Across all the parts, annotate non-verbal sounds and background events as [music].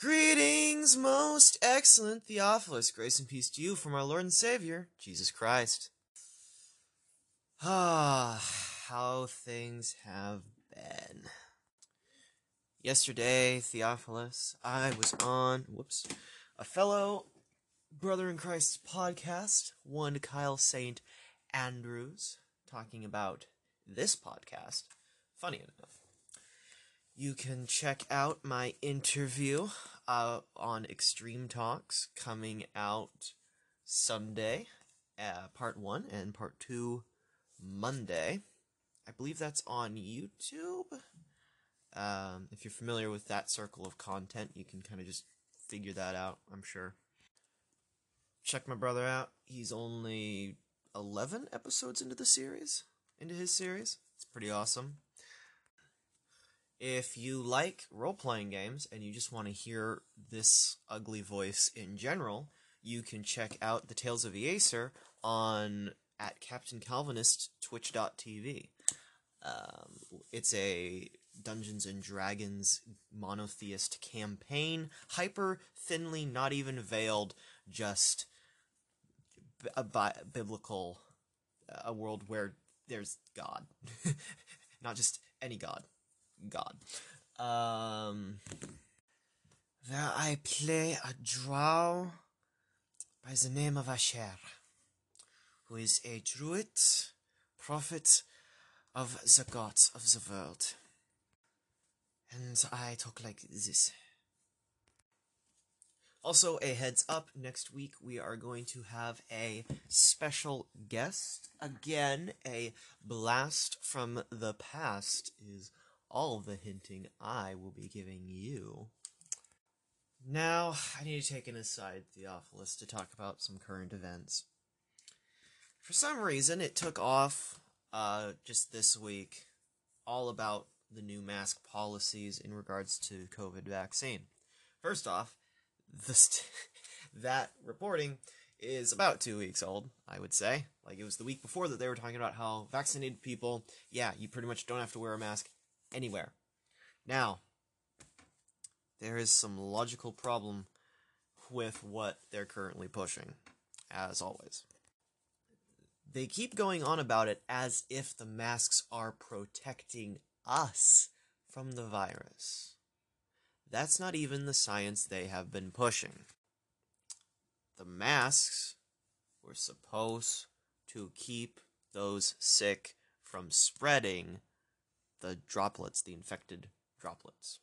Greetings, most excellent Theophilus. Grace and peace to you from our Lord and Savior, Jesus Christ. Ah, how things have been. Yesterday, Theophilus, I was on, whoops, a fellow brother in Christ's podcast, one Kyle St. Andrews, talking about this podcast. Funny enough. You can check out my interview uh, on Extreme Talks coming out Sunday, uh, part one, and part two Monday. I believe that's on YouTube. Um, if you're familiar with that circle of content, you can kind of just figure that out, I'm sure. Check my brother out. He's only 11 episodes into the series, into his series. It's pretty awesome. If you like role playing games and you just want to hear this ugly voice in general, you can check out the Tales of Acer on at Captain Calvinist Twitch.tv. Um, it's a Dungeons and Dragons monotheist campaign, hyper thinly, not even veiled, just a bi- biblical, a world where there's God, [laughs] not just any God. God. Um, where I play a drow by the name of Asher, who is a druid, prophet of the gods of the world. And I talk like this. Also, a heads up next week, we are going to have a special guest. Again, a blast from the past is all the hinting I will be giving you. Now, I need to take an aside, Theophilus, to talk about some current events. For some reason, it took off uh, just this week all about the new mask policies in regards to COVID vaccine. First off, this [laughs] that reporting is about two weeks old, I would say. Like it was the week before that they were talking about how vaccinated people, yeah, you pretty much don't have to wear a mask anywhere. Now, there is some logical problem with what they're currently pushing, as always. They keep going on about it as if the masks are protecting us from the virus. That's not even the science they have been pushing. The masks were supposed to keep those sick from spreading the droplets, the infected droplets.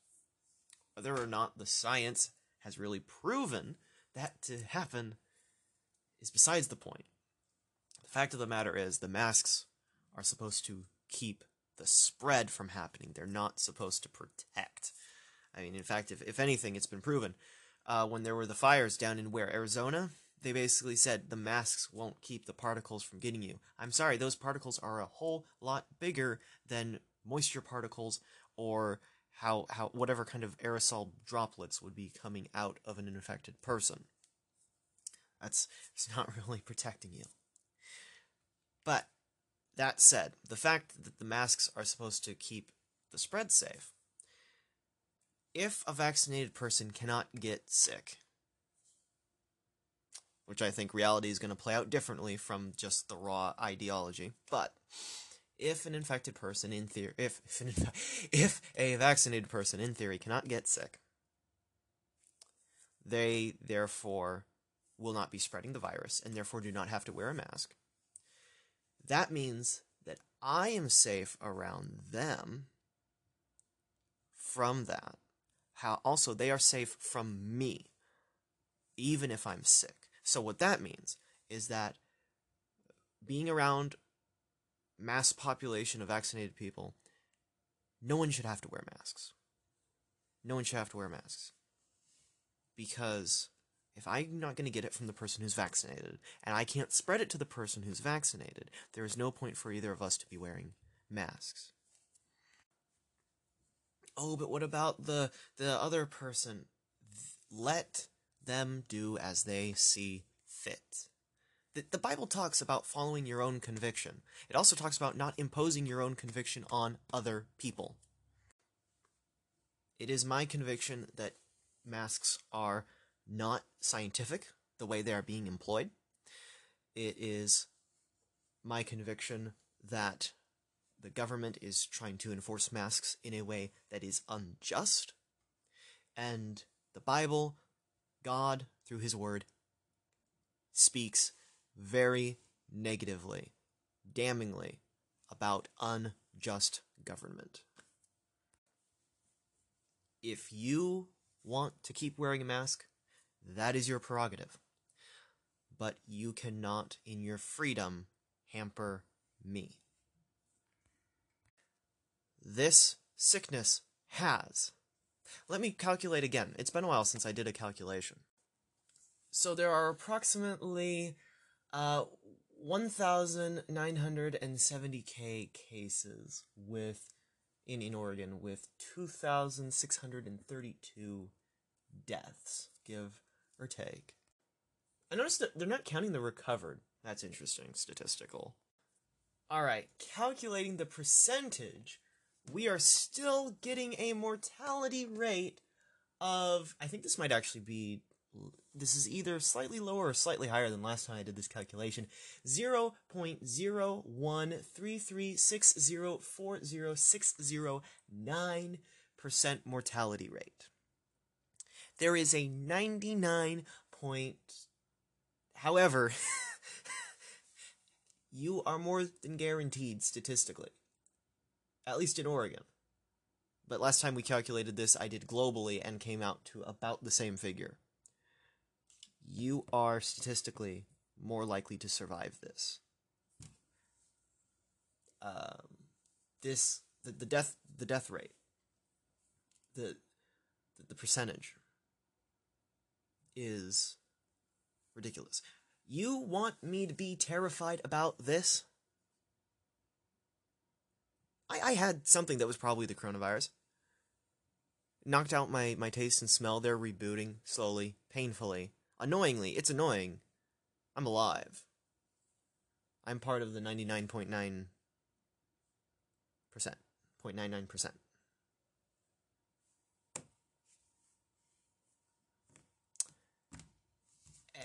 Whether or not the science has really proven that to happen is besides the point. The fact of the matter is, the masks are supposed to keep the spread from happening. They're not supposed to protect. I mean, in fact, if, if anything, it's been proven. Uh, when there were the fires down in where, Arizona? They basically said the masks won't keep the particles from getting you. I'm sorry, those particles are a whole lot bigger than moisture particles or how how whatever kind of aerosol droplets would be coming out of an infected person. That's it's not [laughs] really protecting you. But that said, the fact that the masks are supposed to keep the spread safe. If a vaccinated person cannot get sick, which I think reality is going to play out differently from just the raw ideology, but if an infected person in theory if if, an, if a vaccinated person in theory cannot get sick they therefore will not be spreading the virus and therefore do not have to wear a mask. That means that i am safe around them from that. How also they are safe from me even if i'm sick. So what that means is that being around mass population of vaccinated people, no one should have to wear masks. No one should have to wear masks. Because if I'm not going to get it from the person who's vaccinated, and I can't spread it to the person who's vaccinated, there is no point for either of us to be wearing masks. Oh, but what about the the other person? Let them do as they see fit. The, Bible talks about following your own conviction. It also talks about not imposing your own conviction on other people. It is my conviction that masks are not scientific the way they are being employed. It is my conviction that the government is trying to enforce masks in a way that is unjust. And the Bible, God, through His Word, speaks very negatively, damningly about unjust government. If you want to keep wearing a mask, that is your prerogative. But you cannot, in your freedom, hamper me. This sickness has. Let me calculate again. It's been a while since I did a calculation. So there are approximately uh, 1,970k cases with in, in Oregon with 2,632 deaths, give or take. I noticed that they're not counting the recovered. That's interesting, statistical. Alright, calculating the percentage, we are still getting a mortality rate of. I think this might actually be this is either slightly lower or slightly higher than last time I did this calculation. 0.013360406009% mortality rate. There is a 99 point. However, [laughs] you are more than guaranteed statistically. At least in Oregon. But last time we calculated this, I did globally and came out to about the same figure you are statistically more likely to survive this. Um, this the, the death the death rate the the percentage is ridiculous. You want me to be terrified about this? I, I had something that was probably the coronavirus. Knocked out my, my taste and smell. They're rebooting slowly, painfully. Annoyingly, it's annoying. I'm alive. I'm part of the 99.9%. 0.99%.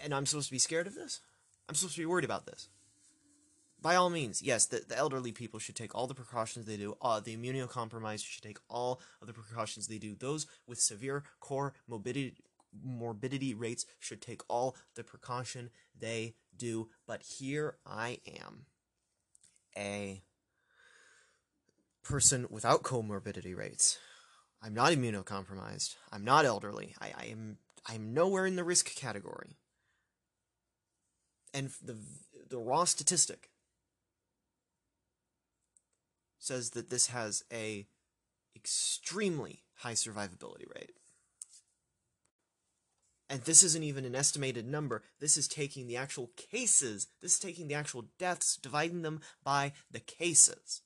And I'm supposed to be scared of this? I'm supposed to be worried about this. By all means, yes, the, the elderly people should take all the precautions they do. Uh, the immunocompromised should take all of the precautions they do. Those with severe core morbidity, morbidity rates should take all the precaution they do. But here I am, a person without comorbidity rates. I'm not immunocompromised. I'm not elderly. I, I am I am nowhere in the risk category. And the the raw statistic says that this has a extremely high survivability rate. And this isn't even an estimated number. This is taking the actual cases. This is taking the actual deaths, dividing them by the cases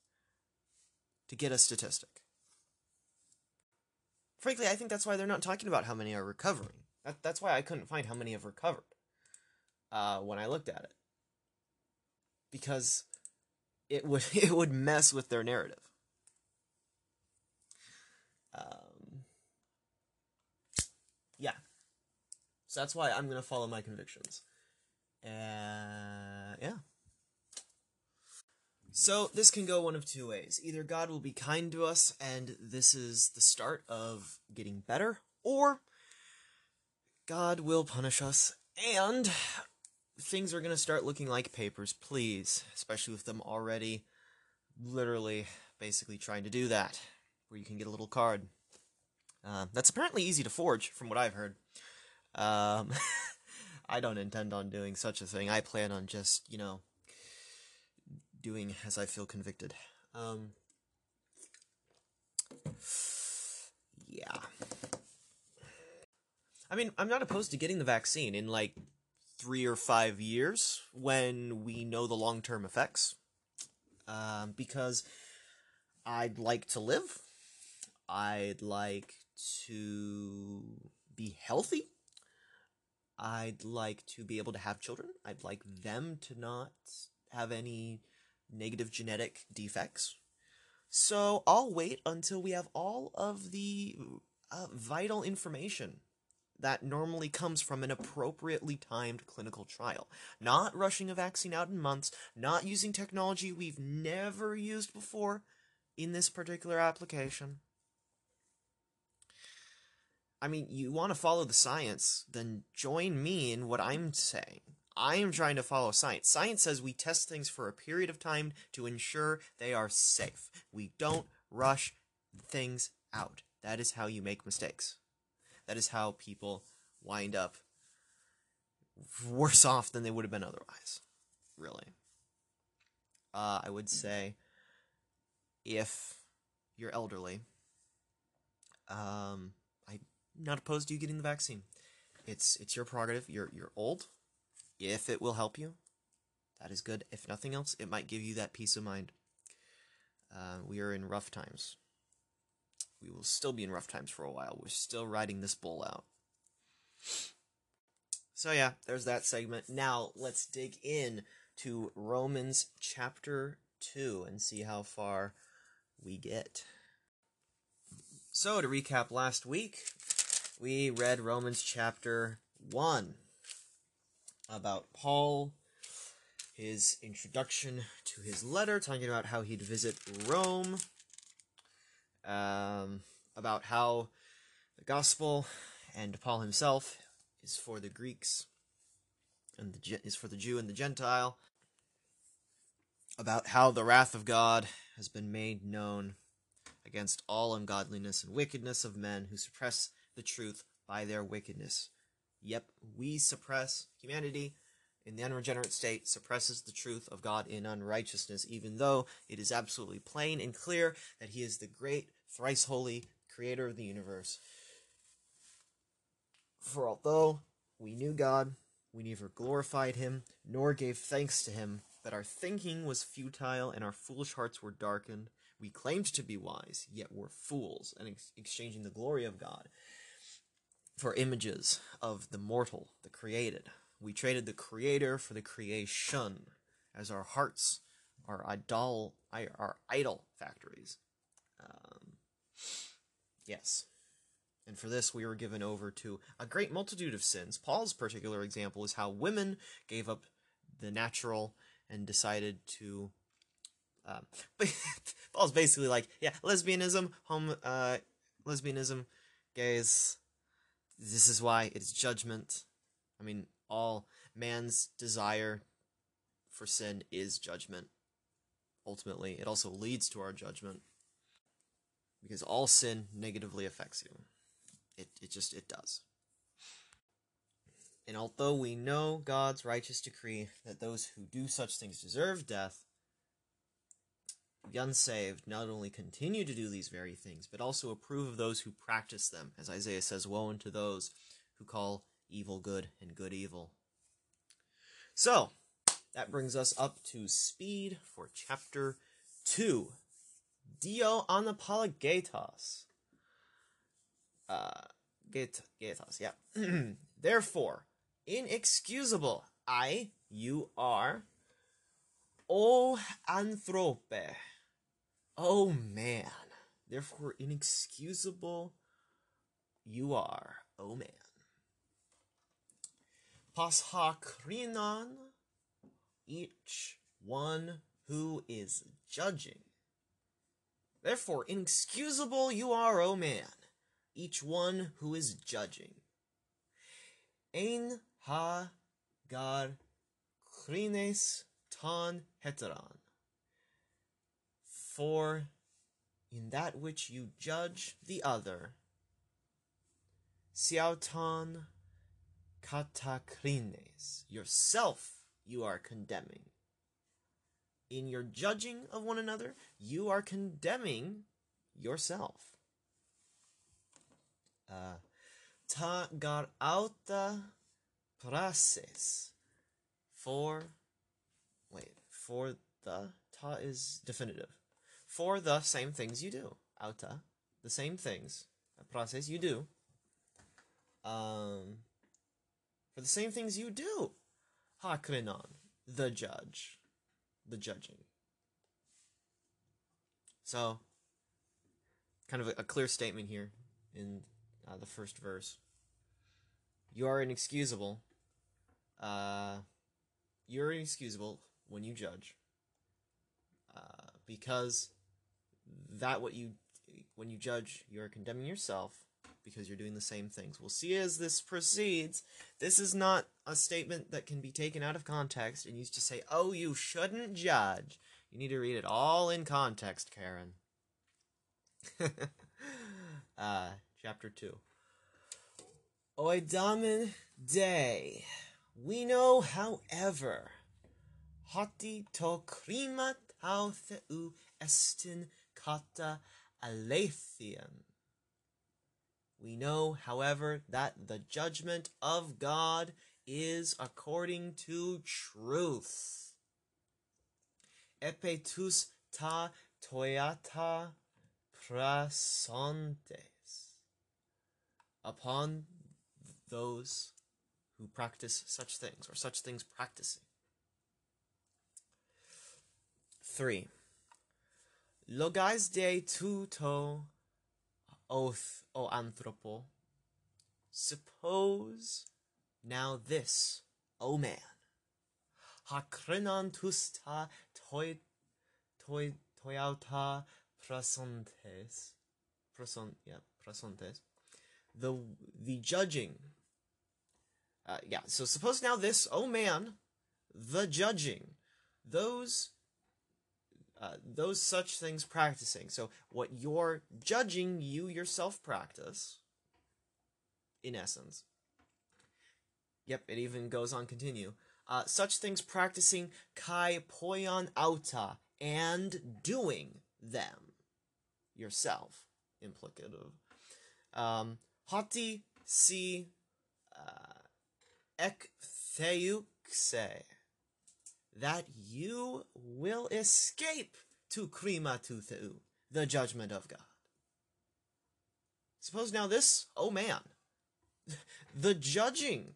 to get a statistic. Frankly, I think that's why they're not talking about how many are recovering. That, that's why I couldn't find how many have recovered uh, when I looked at it. Because it would [laughs] it would mess with their narrative. Um, yeah. So that's why I'm going to follow my convictions. Uh, yeah. So this can go one of two ways. Either God will be kind to us and this is the start of getting better, or God will punish us and things are going to start looking like papers, please, especially with them already literally basically trying to do that, where you can get a little card. Uh, that's apparently easy to forge, from what I've heard. Um, [laughs] I don't intend on doing such a thing. I plan on just, you know, doing as I feel convicted. Um, yeah. I mean, I'm not opposed to getting the vaccine in like three or five years when we know the long term effects. Um, because I'd like to live. I'd like to be healthy. I'd like to be able to have children. I'd like them to not have any negative genetic defects. So I'll wait until we have all of the uh, vital information that normally comes from an appropriately timed clinical trial. Not rushing a vaccine out in months, not using technology we've never used before in this particular application. I mean, you want to follow the science, then join me in what I'm saying. I am trying to follow science. Science says we test things for a period of time to ensure they are safe. We don't rush things out. That is how you make mistakes. That is how people wind up worse off than they would have been otherwise. Really. Uh, I would say if you're elderly, um, not opposed to you getting the vaccine. It's it's your prerogative. You're you're old. If it will help you, that is good. If nothing else, it might give you that peace of mind. Uh, we are in rough times. We will still be in rough times for a while. We're still riding this bull out. So yeah, there's that segment. Now let's dig in to Romans chapter 2 and see how far we get. So to recap last week, we read Romans chapter 1 about Paul, his introduction to his letter, talking about how he'd visit Rome, um, about how the gospel and Paul himself is for the Greeks and the is for the Jew and the Gentile, about how the wrath of God has been made known against all ungodliness and wickedness of men who suppress the truth by their wickedness. Yep, we suppress humanity in the unregenerate state suppresses the truth of God in unrighteousness, even though it is absolutely plain and clear that He is the great, thrice holy creator of the universe. For although we knew God, we neither glorified Him nor gave thanks to Him, but our thinking was futile and our foolish hearts were darkened. We claimed to be wise, yet were fools, and ex- exchanging the glory of God for images of the mortal, the created. We traded the creator for the creation as our hearts are idol, our idol factories. Um, yes. And for this, we were given over to a great multitude of sins. Paul's particular example is how women gave up the natural and decided to. Um, [laughs] Paul's basically like, yeah, lesbianism, home, uh, lesbianism, gays, this is why it's judgment. I mean, all man's desire for sin is judgment. Ultimately, it also leads to our judgment because all sin negatively affects you. It it just it does. And although we know God's righteous decree that those who do such things deserve death, unsaved not only continue to do these very things, but also approve of those who practice them. As Isaiah says, Woe unto those who call evil good and good evil. So, that brings us up to speed for chapter 2. Dio anapologetos. Uh, get, getos, yeah. [clears throat] Therefore, inexcusable, I, you are, o anthrope Oh man. Therefore, inexcusable you are, oh man. Pashakrinon, each one who is judging. Therefore, inexcusable you are, oh man, each one who is judging. Ein ha gar krines ton heteron. For in that which you judge the other, siauton katakrines, yourself you are condemning. In your judging of one another, you are condemning yourself. Uh, ta gar auta prases, for, wait, for the, ta is definitive for the same things you do. Auta, the same things, a process you do. Um, for the same things you do. Hakrenon, the judge, the judging. So, kind of a, a clear statement here in uh, the first verse. you are inexcusable. Uh, you're inexcusable when you judge. Uh, because that what you when you judge, you are condemning yourself because you're doing the same things. We'll see as this proceeds. This is not a statement that can be taken out of context and used to say, "Oh, you shouldn't judge." You need to read it all in context, Karen. [laughs] uh, chapter 2. Oidamen day. We know, however, hoti to krima tau estin kata alethian. We know, however, that the judgment of God is according to truth. Epetus ta toyata prasontes. Upon those who practice such things, or such things practicing. 3. Logais de tuto oath o anthropo. Suppose now this, O man, hakrenan tusta toi toi toyauta prasontes prason yeah prasontes the the judging. Uh, yeah so suppose now this oh man the judging. Those uh, those such things practicing. So what you're judging, you yourself practice. In essence. Yep, it even goes on continue. Uh, such things practicing kai poyon auta and doing them yourself. Implicative. Um, hati si uh, ek theukse that you will escape to krima tutheu, the judgment of God. Suppose now this, oh man, [laughs] the judging,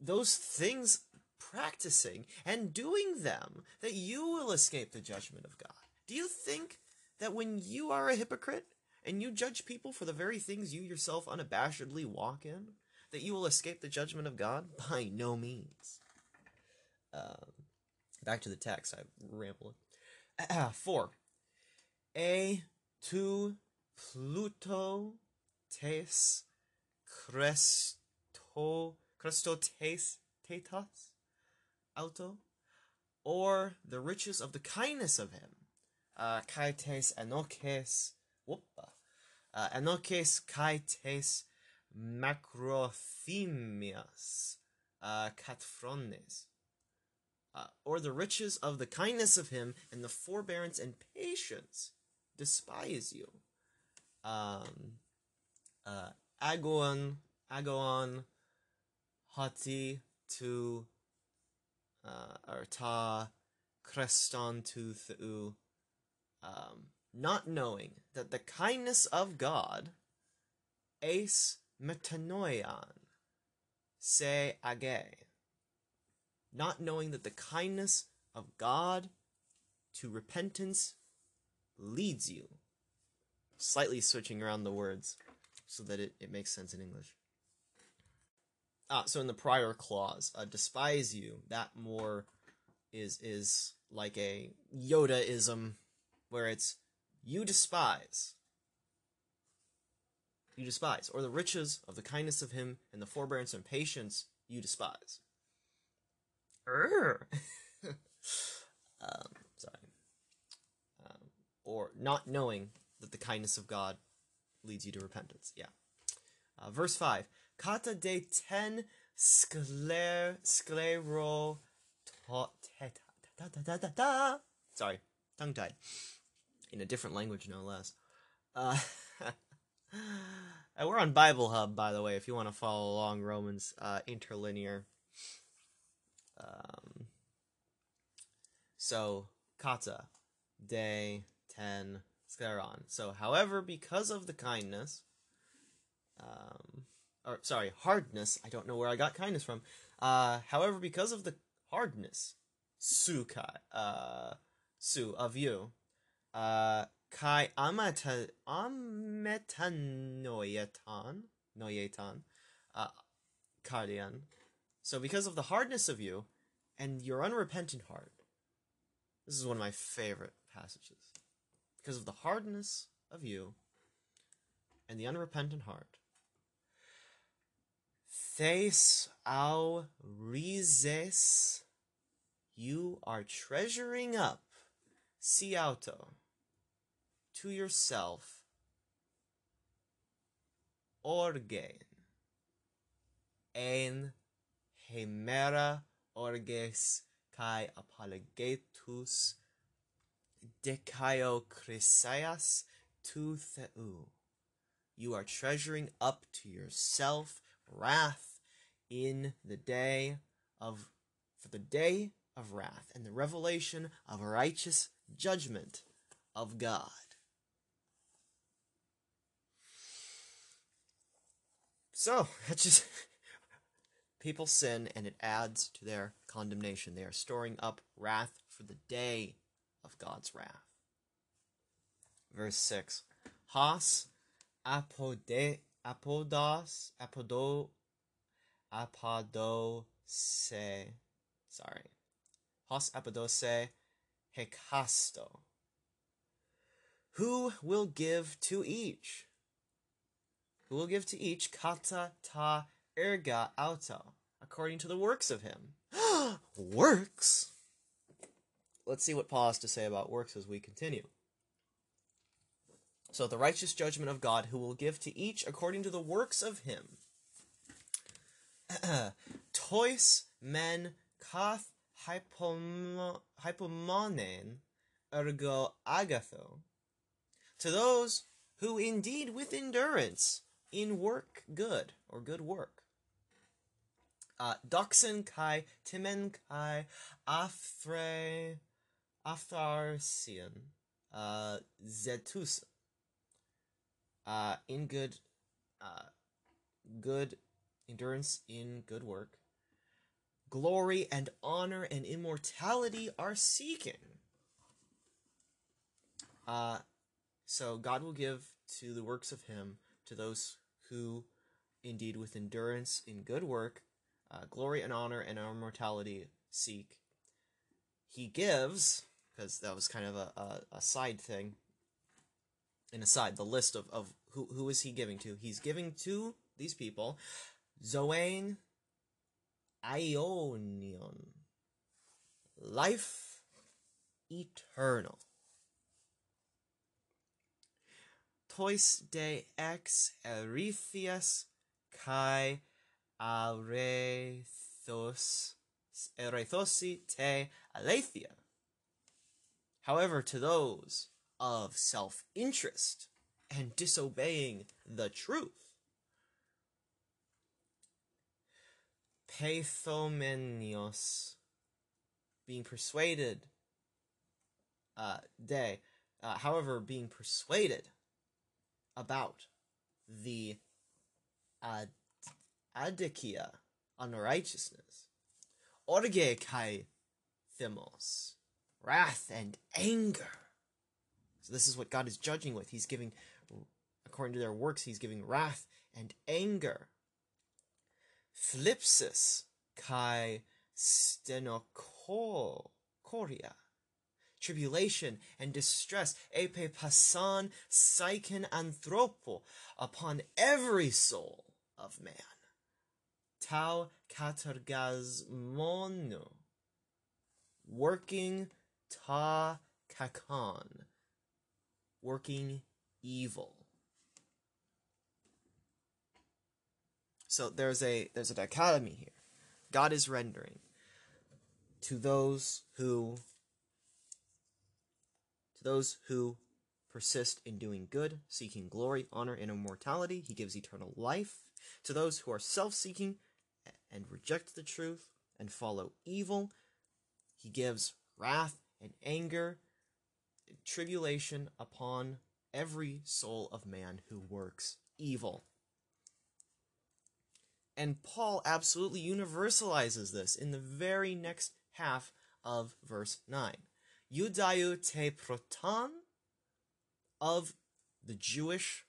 those things practicing and doing them, that you will escape the judgment of God. Do you think that when you are a hypocrite and you judge people for the very things you yourself unabashedly walk in, that you will escape the judgment of God? [laughs] By no means. Um, back to the text. I rambled. [clears throat] Four. A to Pluto tes cresto cresto tes tetas auto or the riches of the kindness of him uh kai tes anokes whoopa uh, anokes kai tes macrothemias uh katphrones uh, or the riches of the kindness of him and the forbearance and patience despise you. Um, uh, agon, agon, hati to, uh, or ta, kreston to theu, um, not knowing that the kindness of God, ace metanoian, se age, not knowing that the kindness of God to repentance leads you. Slightly switching around the words so that it, it makes sense in English. Ah, so in the prior clause, uh, despise you, that more is is like a Yoda-ism, where it's you despise. You despise, or the riches of the kindness of him and the forbearance and patience you despise. [laughs] um, sorry. Um, or not knowing that the kindness of God leads you to repentance. Yeah. Uh, verse 5. Kata de ten scler, sclero Sorry, tongue tied. In a different language, no less. Uh, [laughs] we're on Bible Hub, by the way, if you want to follow along Romans uh, interlinear. Um, so, kata, day, ten, skleron. So, however, because of the kindness, um, or sorry, hardness, I don't know where I got kindness from. Uh, however, because of the hardness, su kai, uh, su of you, uh, kai amata, ametanoyetan, noyetan, uh, Kardian. So because of the hardness of you and your unrepentant heart, this is one of my favorite passages. Because of the hardness of you and the unrepentant heart, Thes au rizes, you are treasuring up, si auto, to yourself, orgain, en hemera orges kai apologetus decaio chrysaias tu theou. You are treasuring up to yourself wrath in the day of for the day of wrath and the revelation of righteous judgment of God. So, [laughs] that's just people sin and it adds to their condemnation. They are storing up wrath for the day of God's wrath. Verse 6 Has apode, apodos, apodo, apodose, sorry. Has apodose hekasto. Who will give to each? Who will give to each kata ta erga auto, according to the works of him. [gasps] works? Let's see what Paul has to say about works as we continue. So, the righteous judgment of God, who will give to each according to the works of him. [clears throat] Tois men kath hypomonen ergo agatho. To those who indeed with endurance in work good or good work. Uh, doxen kai timen kai afre aftarsian uh, zetus. Uh, in good uh, good endurance in good work. Glory and honor and immortality are seeking. Uh, so god will give to the works of him to those who indeed with endurance in good work, uh, glory and honor and immortality seek. He gives, because that was kind of a, a, a side thing, an aside, the list of, of who, who is he giving to? He's giving to these people Zoane Ionion, life eternal. tois de ex erithias kai arethos erethosi te aletheia. However, to those of self-interest and disobeying the truth, Pathomenios, being persuaded, uh, de, uh, however, being persuaded about the ad- adikia unrighteousness. Orge kai thimos, wrath and anger. So this is what God is judging with. He's giving, according to their works, he's giving wrath and anger. Flipsis kai stenocoria tribulation, and distress, epe pasan psychen anthropo, upon every soul of man. Tau katergazmono, working ta kakan, working evil. So there's a there's a dichotomy here. God is rendering to those who to those who persist in doing good, seeking glory, honor, and immortality, he gives eternal life. To those who are self seeking and reject the truth and follow evil, he gives wrath and anger, tribulation upon every soul of man who works evil. And Paul absolutely universalizes this in the very next half of verse 9. Judaeu te proton of the Jewish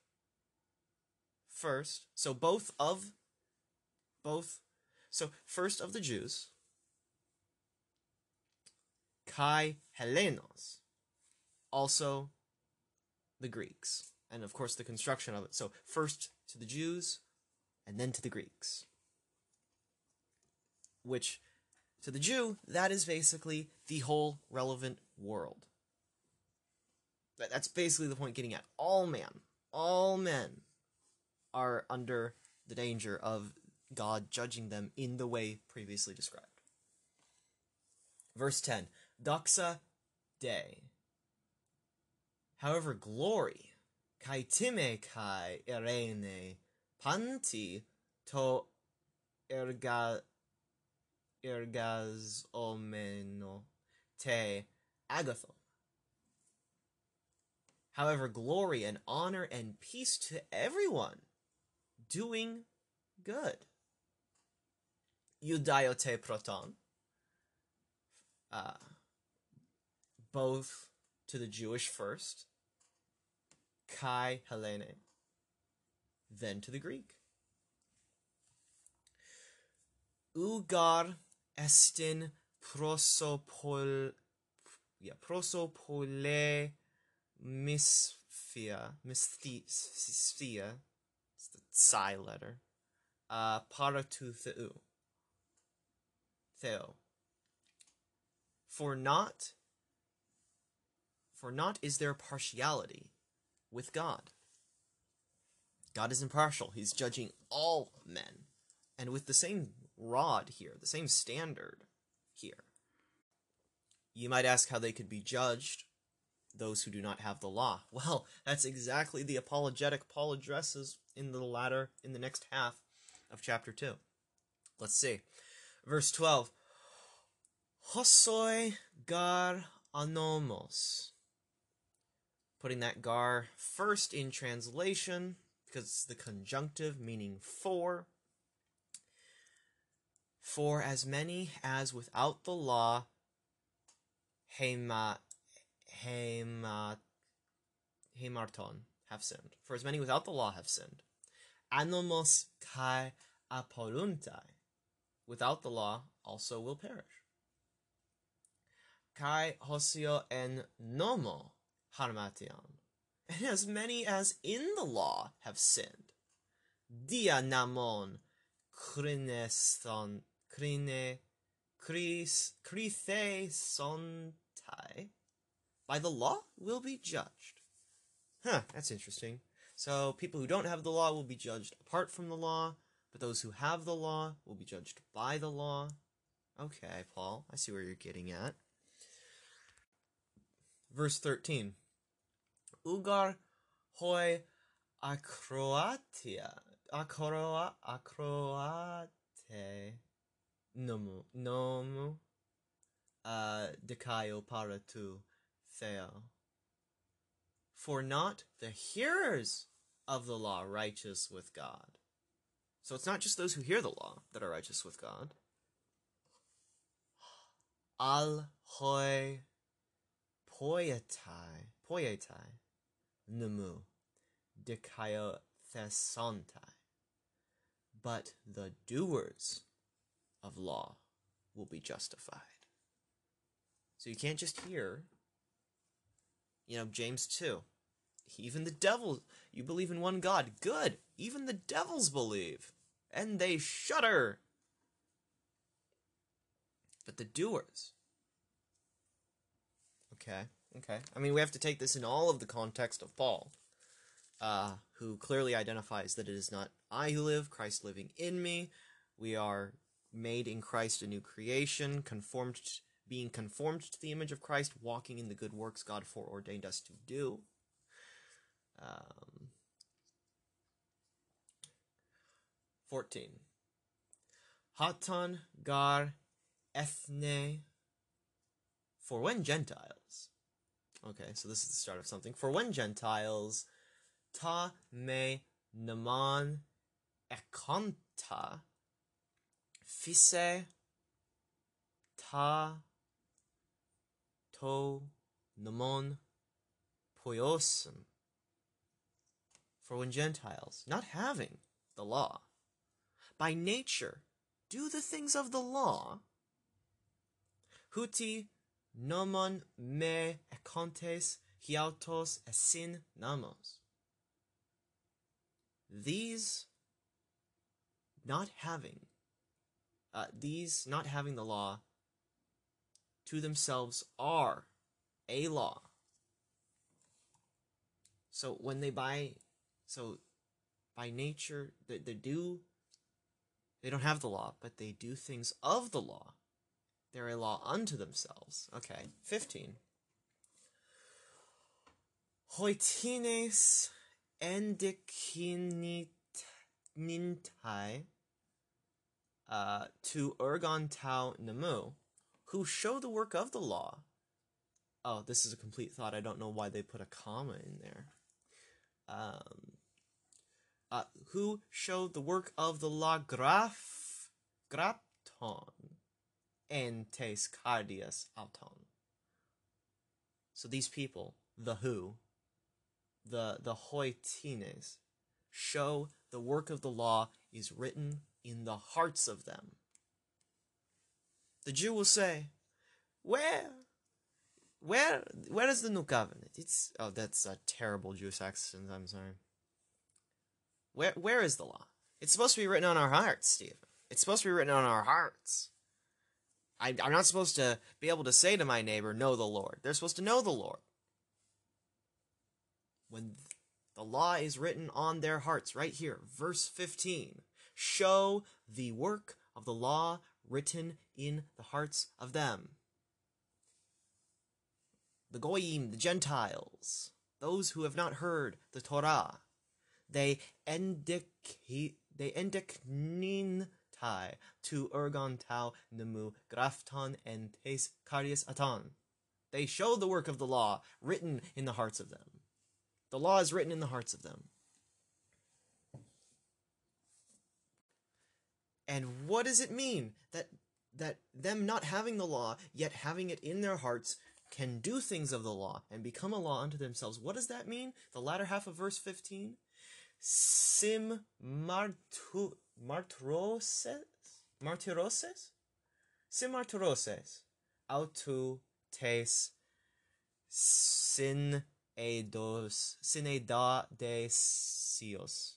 first, so both of both. So first of the Jews, Kai Helenos, also the Greeks, and of course the construction of it. So first to the Jews, and then to the Greeks. Which, to the Jew, that is basically the whole relevant world. That's basically the point getting at. All men, all men are under the danger of God judging them in the way previously described. Verse 10 Doxa de. However, glory, kai time kai erene panti to erga ergas omeno te agathon. However, glory and honor and peace to everyone doing good. Judaiote proton. Uh, both to the Jewish first, Kai Helene, then to the Greek. Ugar estin prosopol, yeah, prosopole misphia, misphia, it's the psi letter, uh, paratu theu, theo. For not, for not is there partiality with God. God is impartial. He's judging all men. And with the same rod here, the same standard here. You might ask how they could be judged those who do not have the law. [laughs] Well, that's exactly the apologetic Paul addresses in the latter, in the next half of chapter 2. Let's see. Verse 12. Hosoi gar anomos. Putting that gar first in translation, because it's the conjunctive, meaning for. For as many as without the law, hema Hemat, Hemarton have sinned. For as many without the law have sinned. Anomos kai apoluntai. Without the law also will perish. Kai hosio en nomo harmation. And as many as in the law have sinned. Dia namon krineson krine kris sontai by the law will be judged. Huh, that's interesting. So people who don't have the law will be judged apart from the law, but those who have the law will be judged by the law. Okay, Paul, I see where you're getting at. Verse 13. Ugar hoi acroatia acroa acroate nomu nomu uh decaio para tu Theo. For not the hearers of the law righteous with God. So it's not just those who hear the law that are righteous with God. Al hoi poietai, poietai, nemu, dikaio thesontai. But the doers of law will be justified. So you can't just hear you know, James 2. Even the devils, you believe in one God. Good. Even the devils believe. And they shudder. But the doers. Okay, okay. I mean, we have to take this in all of the context of Paul, uh, who clearly identifies that it is not I who live, Christ living in me. We are made in Christ a new creation, conformed being conformed to the image of Christ, walking in the good works God foreordained us to do. Um, 14. Hatan gar ethne. For when Gentiles. Okay, so this is the start of something. For when Gentiles ta me naman ekonta fise ta to nomon poiosim. For when Gentiles, not having the law, by nature do the things of the law, huti nomon me ekontes hiautos esin namos. These not having, uh, these not having the law to themselves are a law. So when they buy, so by nature, they, they do, they don't have the law, but they do things of the law. They're a law unto themselves. Okay, 15. Hoitines endikinitai uh, to ergon tau namu, who show the work of the law. Oh, this is a complete thought. I don't know why they put a comma in there. Um, uh, who showed the work of the law graph, grapton en tes cardias auton. So these people, the who, the the hoitines, show the work of the law is written in the hearts of them. The Jew will say, Where? Where where is the new covenant? It's oh that's a terrible Jewish accent, I'm sorry. Where where is the law? It's supposed to be written on our hearts, Stephen. It's supposed to be written on our hearts. I, I'm not supposed to be able to say to my neighbor, Know the Lord. They're supposed to know the Lord. When the law is written on their hearts, right here, verse 15 show the work of the law written in the hearts of them. The Goyim, the Gentiles, those who have not heard the Torah, they endik they endiknintai to ergon tau nemu grafton and tes karius atan. They show the work of the law written in the hearts of them. The law is written in the hearts of them. And what does it mean that that them not having the law yet having it in their hearts can do things of the law and become a law unto themselves? What does that mean? The latter half of verse 15? Sim martu, martroses? Martiroses? Sim martiroses. Autu tes sin eidos, sine da de sios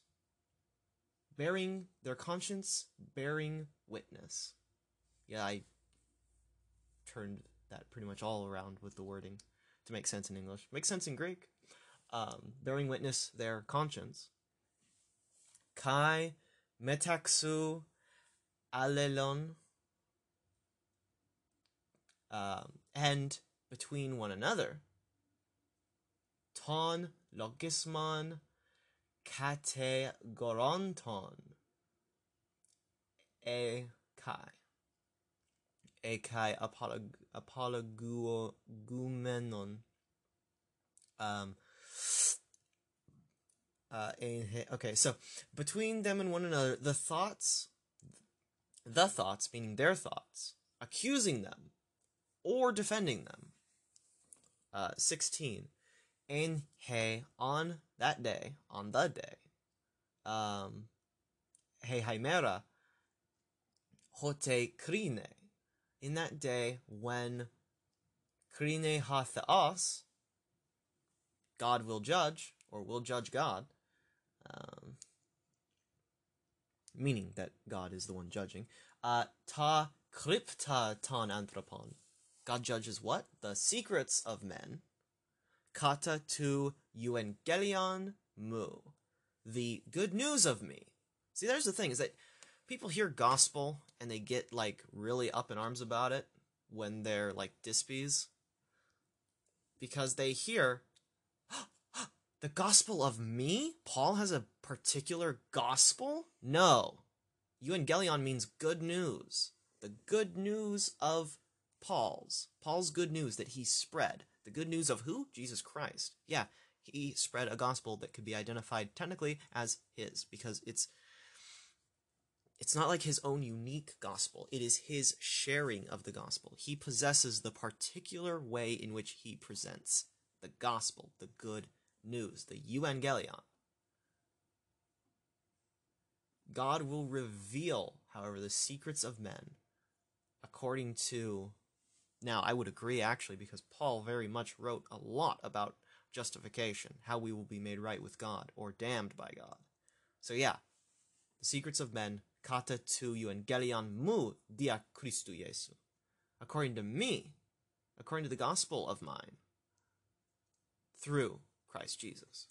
bearing their conscience, bearing witness. Yeah, I turned that pretty much all around with the wording to make sense in English. Makes sense in Greek. Um, bearing witness their conscience. kai metaxu alelon uh, um, and between one another. Ton logismon kategoronton e kai. E kai apolog apologumenon um uh okay so between them and one another the thoughts the thoughts meaning their thoughts accusing them or defending them uh 16 and hey on that day, on the day, um, he haimera hote krine, in that day when krine hatheos, God will judge, or will judge God, um, meaning that God is the one judging, uh, ta kripta ton anthropon. God judges what? The secrets of men kata tu euangelion mu, the good news of me. See, there's the thing is that people hear gospel and they get like really up in arms about it when they're like dispies because they hear the gospel of me? Paul has a particular gospel? No. Evangelion means good news. The good news of Paul's. Paul's good news that he spread. The good news of who? Jesus Christ. Yeah, he spread a gospel that could be identified technically as his because it's it's not like his own unique gospel. It is his sharing of the gospel. He possesses the particular way in which he presents the gospel, the good news, the evangelion. God will reveal, however, the secrets of men according to. Now, I would agree actually, because Paul very much wrote a lot about justification, how we will be made right with God or damned by God. So, yeah, the secrets of men, kata tu evangelion mu dia Christu Jesu. According to me, according to the gospel of mine, through Christ Jesus.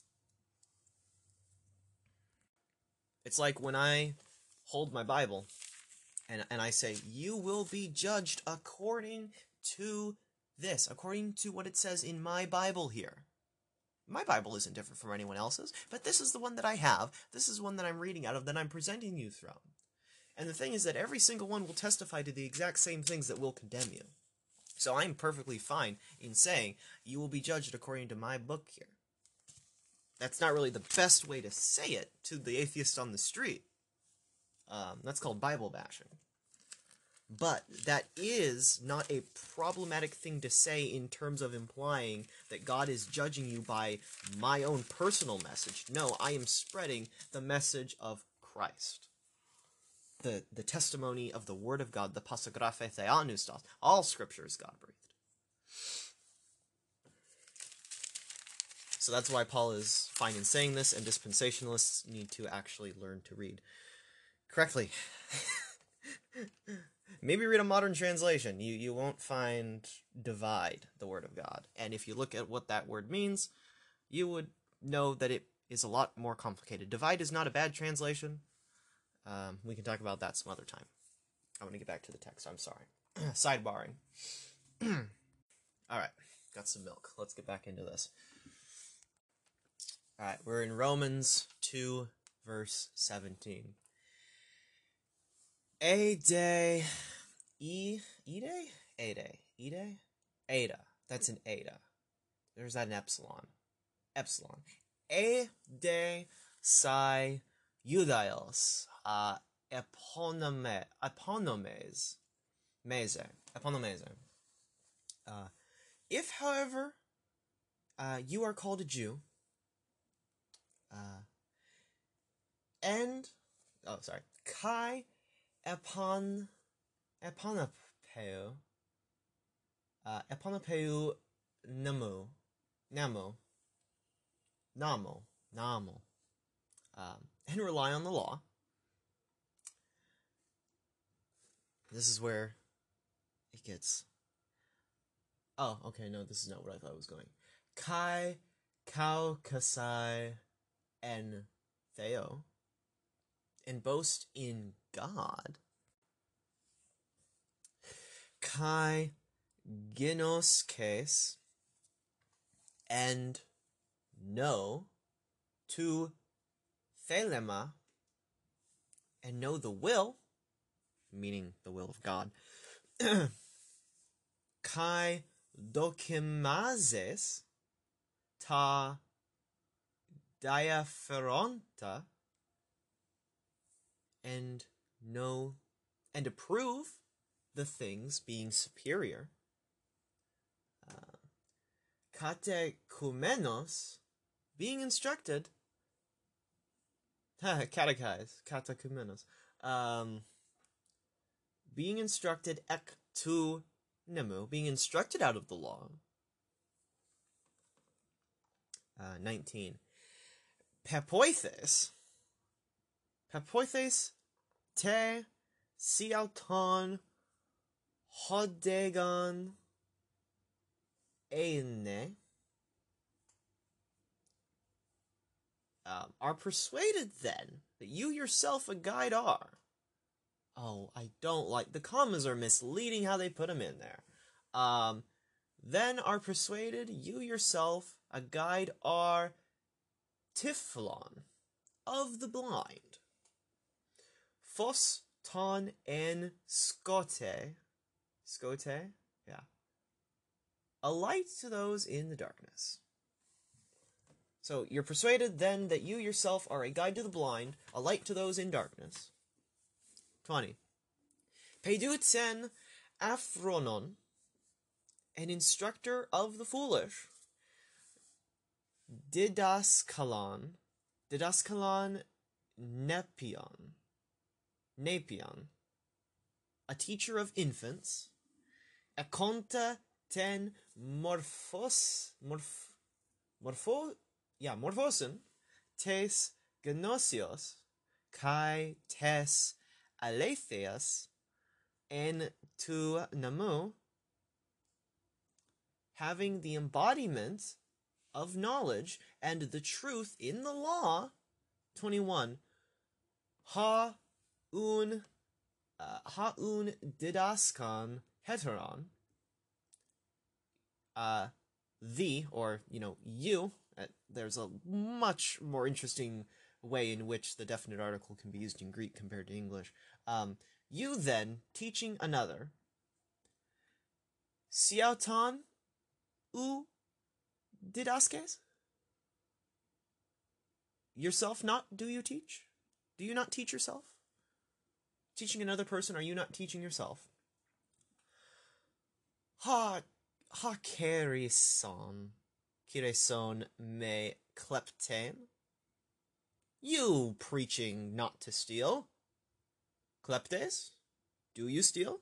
It's like when I hold my Bible and, and I say, You will be judged according to this, according to what it says in my Bible here. My Bible isn't different from anyone else's, but this is the one that I have. This is one that I'm reading out of, that I'm presenting you from. And the thing is that every single one will testify to the exact same things that will condemn you. So I'm perfectly fine in saying, you will be judged according to my book here. That's not really the best way to say it to the atheist on the street. Um, that's called Bible bashing. But that is not a problematic thing to say in terms of implying that God is judging you by my own personal message. No, I am spreading the message of Christ. The, the testimony of the Word of God, the pasographe theanustos. All scripture is God breathed. So that's why Paul is fine in saying this, and dispensationalists need to actually learn to read correctly. [laughs] Maybe read a modern translation. You you won't find divide the word of God. And if you look at what that word means, you would know that it is a lot more complicated. Divide is not a bad translation. Um, we can talk about that some other time. I want to get back to the text. I'm sorry. [clears throat] Sidebarring. [clears throat] All right, got some milk. Let's get back into this. All right, we're in Romans 2, verse 17. A day, E, E day? A day, E day? Ada. That's an eta. There's that an epsilon. Epsilon. A day, psi, Judaios, uh, eponome, eponomes, meze, eponomese. Uh, if, however, uh, you are called a Jew, uh, and, oh, sorry, kai epon eponopeu uh, eponopeu namu namu namo namo um, and rely on the law. This is where it gets oh okay no this is not what i thought it was going. Kai kau kasai and theo and boast in God. Kai genos case and know to thelema and know the will, meaning the will of God. [clears throat] Kai dokimazes ta diapheronta and know and approve the things being superior. Uh, katechumenos, being instructed. [laughs] Catechize, katechumenos. Um, being instructed ek to nemu, being instructed out of the law. Uh, 19. Pepoithes. Pepoithes te siauton hodegon eine um, are persuaded then that you yourself a guide are. Oh, I don't like the commas are misleading how they put them in there. Um, then are persuaded you yourself a guide are Tiflon of the blind. Fos ton en scote. Scote? Yeah. A light to those in the darkness. So you're persuaded then that you yourself are a guide to the blind, a light to those in darkness. 20. Peduten Afronon, an instructor of the foolish. didaskalon didaskalon nepion nepion a teacher of infants. Akonta ten morphos morph morpho yeah morphosen tes gnosios kai tes aletheas en tu namu having the embodiment of knowledge and the truth in the law. 21. Ha un uh, ha un didaskan heteron. Uh, the or you know you. Uh, there's a much more interesting way in which the definite article can be used in Greek compared to English. Um, you then teaching another. Siauton u didaskes? Yourself not do you teach? Do you not teach yourself? Teaching another person, are you not teaching yourself? Ha ha kerison kireson me klepten. You preaching not to steal. Kleptes? Do you steal?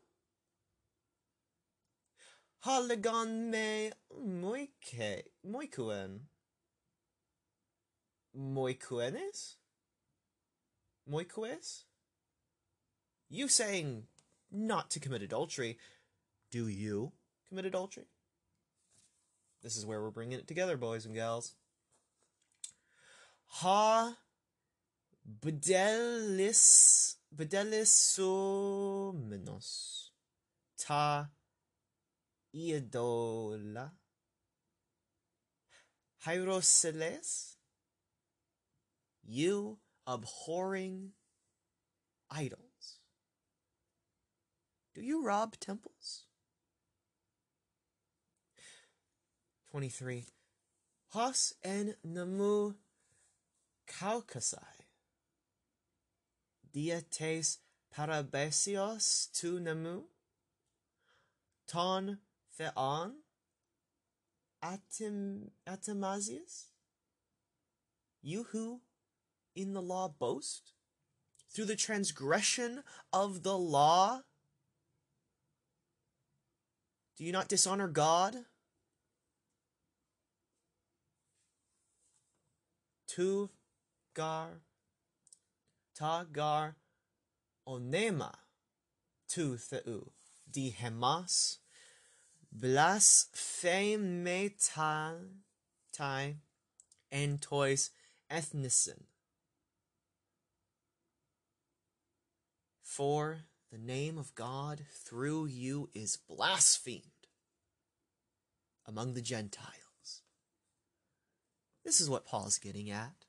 Halegon me moike moikuen. Moikuenes? Moikues? You saying not to commit adultery. Do you commit adultery? This is where we're bringing it together, boys and gals. Ha bedelis bedelisomenos ta Iodola Hieroseles you abhorring idols. Do you rob temples? 23. Hos en namu kaukasai. Diates parabesios tu namu. Ton theon. Atim, atimasius. You who in the law boast? Through the transgression of the law? Do you not dishonor God? Tu gar tagar onema tu theu dihemas blasphemetai entois ethnisen For the name of God through you is blasphemed among the Gentiles. This is what Paul's getting at.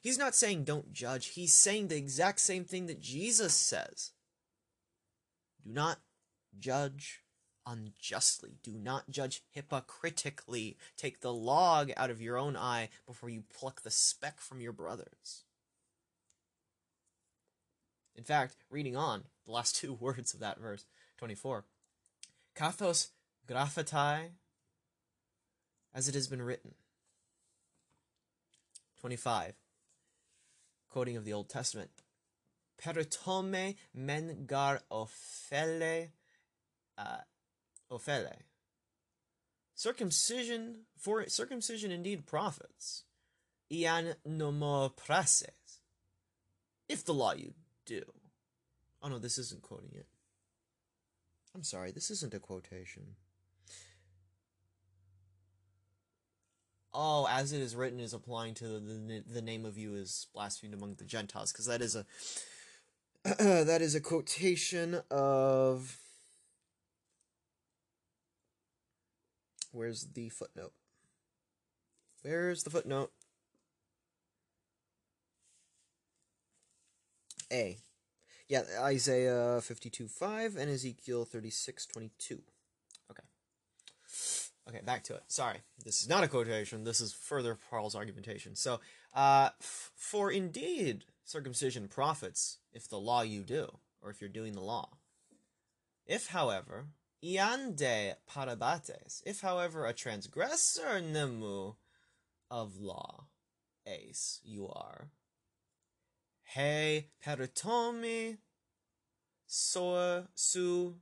He's not saying don't judge, he's saying the exact same thing that Jesus says. Do not judge unjustly. Do not judge hypocritically. Take the log out of your own eye before you pluck the speck from your brother's. In fact, reading on, the last [laughs] two words of that verse, 24. Kathos graphatai, as it has been written. 25. Quoting of the Old Testament. Peritome men gar ophele, uh, ophele. Circumcision, for circumcision indeed profits. Ian nomo prases. If the law you do. Oh no, this isn't quoting it. I'm sorry, this isn't a quotation. Oh, as it is written is applying to the the name of you is blasphemed among the Gentiles, because that is a [clears throat] that is a quotation of where's the footnote? Where's the footnote? A. Yeah, Isaiah 52 5 and Ezekiel 36 22. Okay. Okay, back to it. Sorry, this is not a quotation. This is further Paul's argumentation. So, uh, for indeed circumcision profits if the law you do, or if you're doing the law. If, however, iande parabates, if, however, a transgressor nemu of law, ace, you are, Hey peritomi so su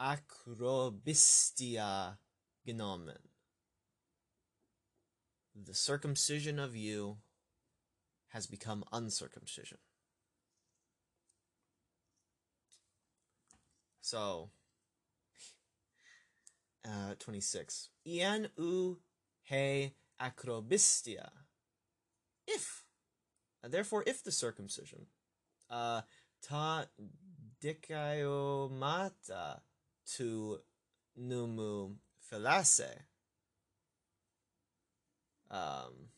acrobistia genomen. The circumcision of you has become uncircumcision. So, uh, 26. Ian u he acrobistia. If. Uh, therefore, if the circumcision. Uh, ta dikaiomata to numu felase. Um,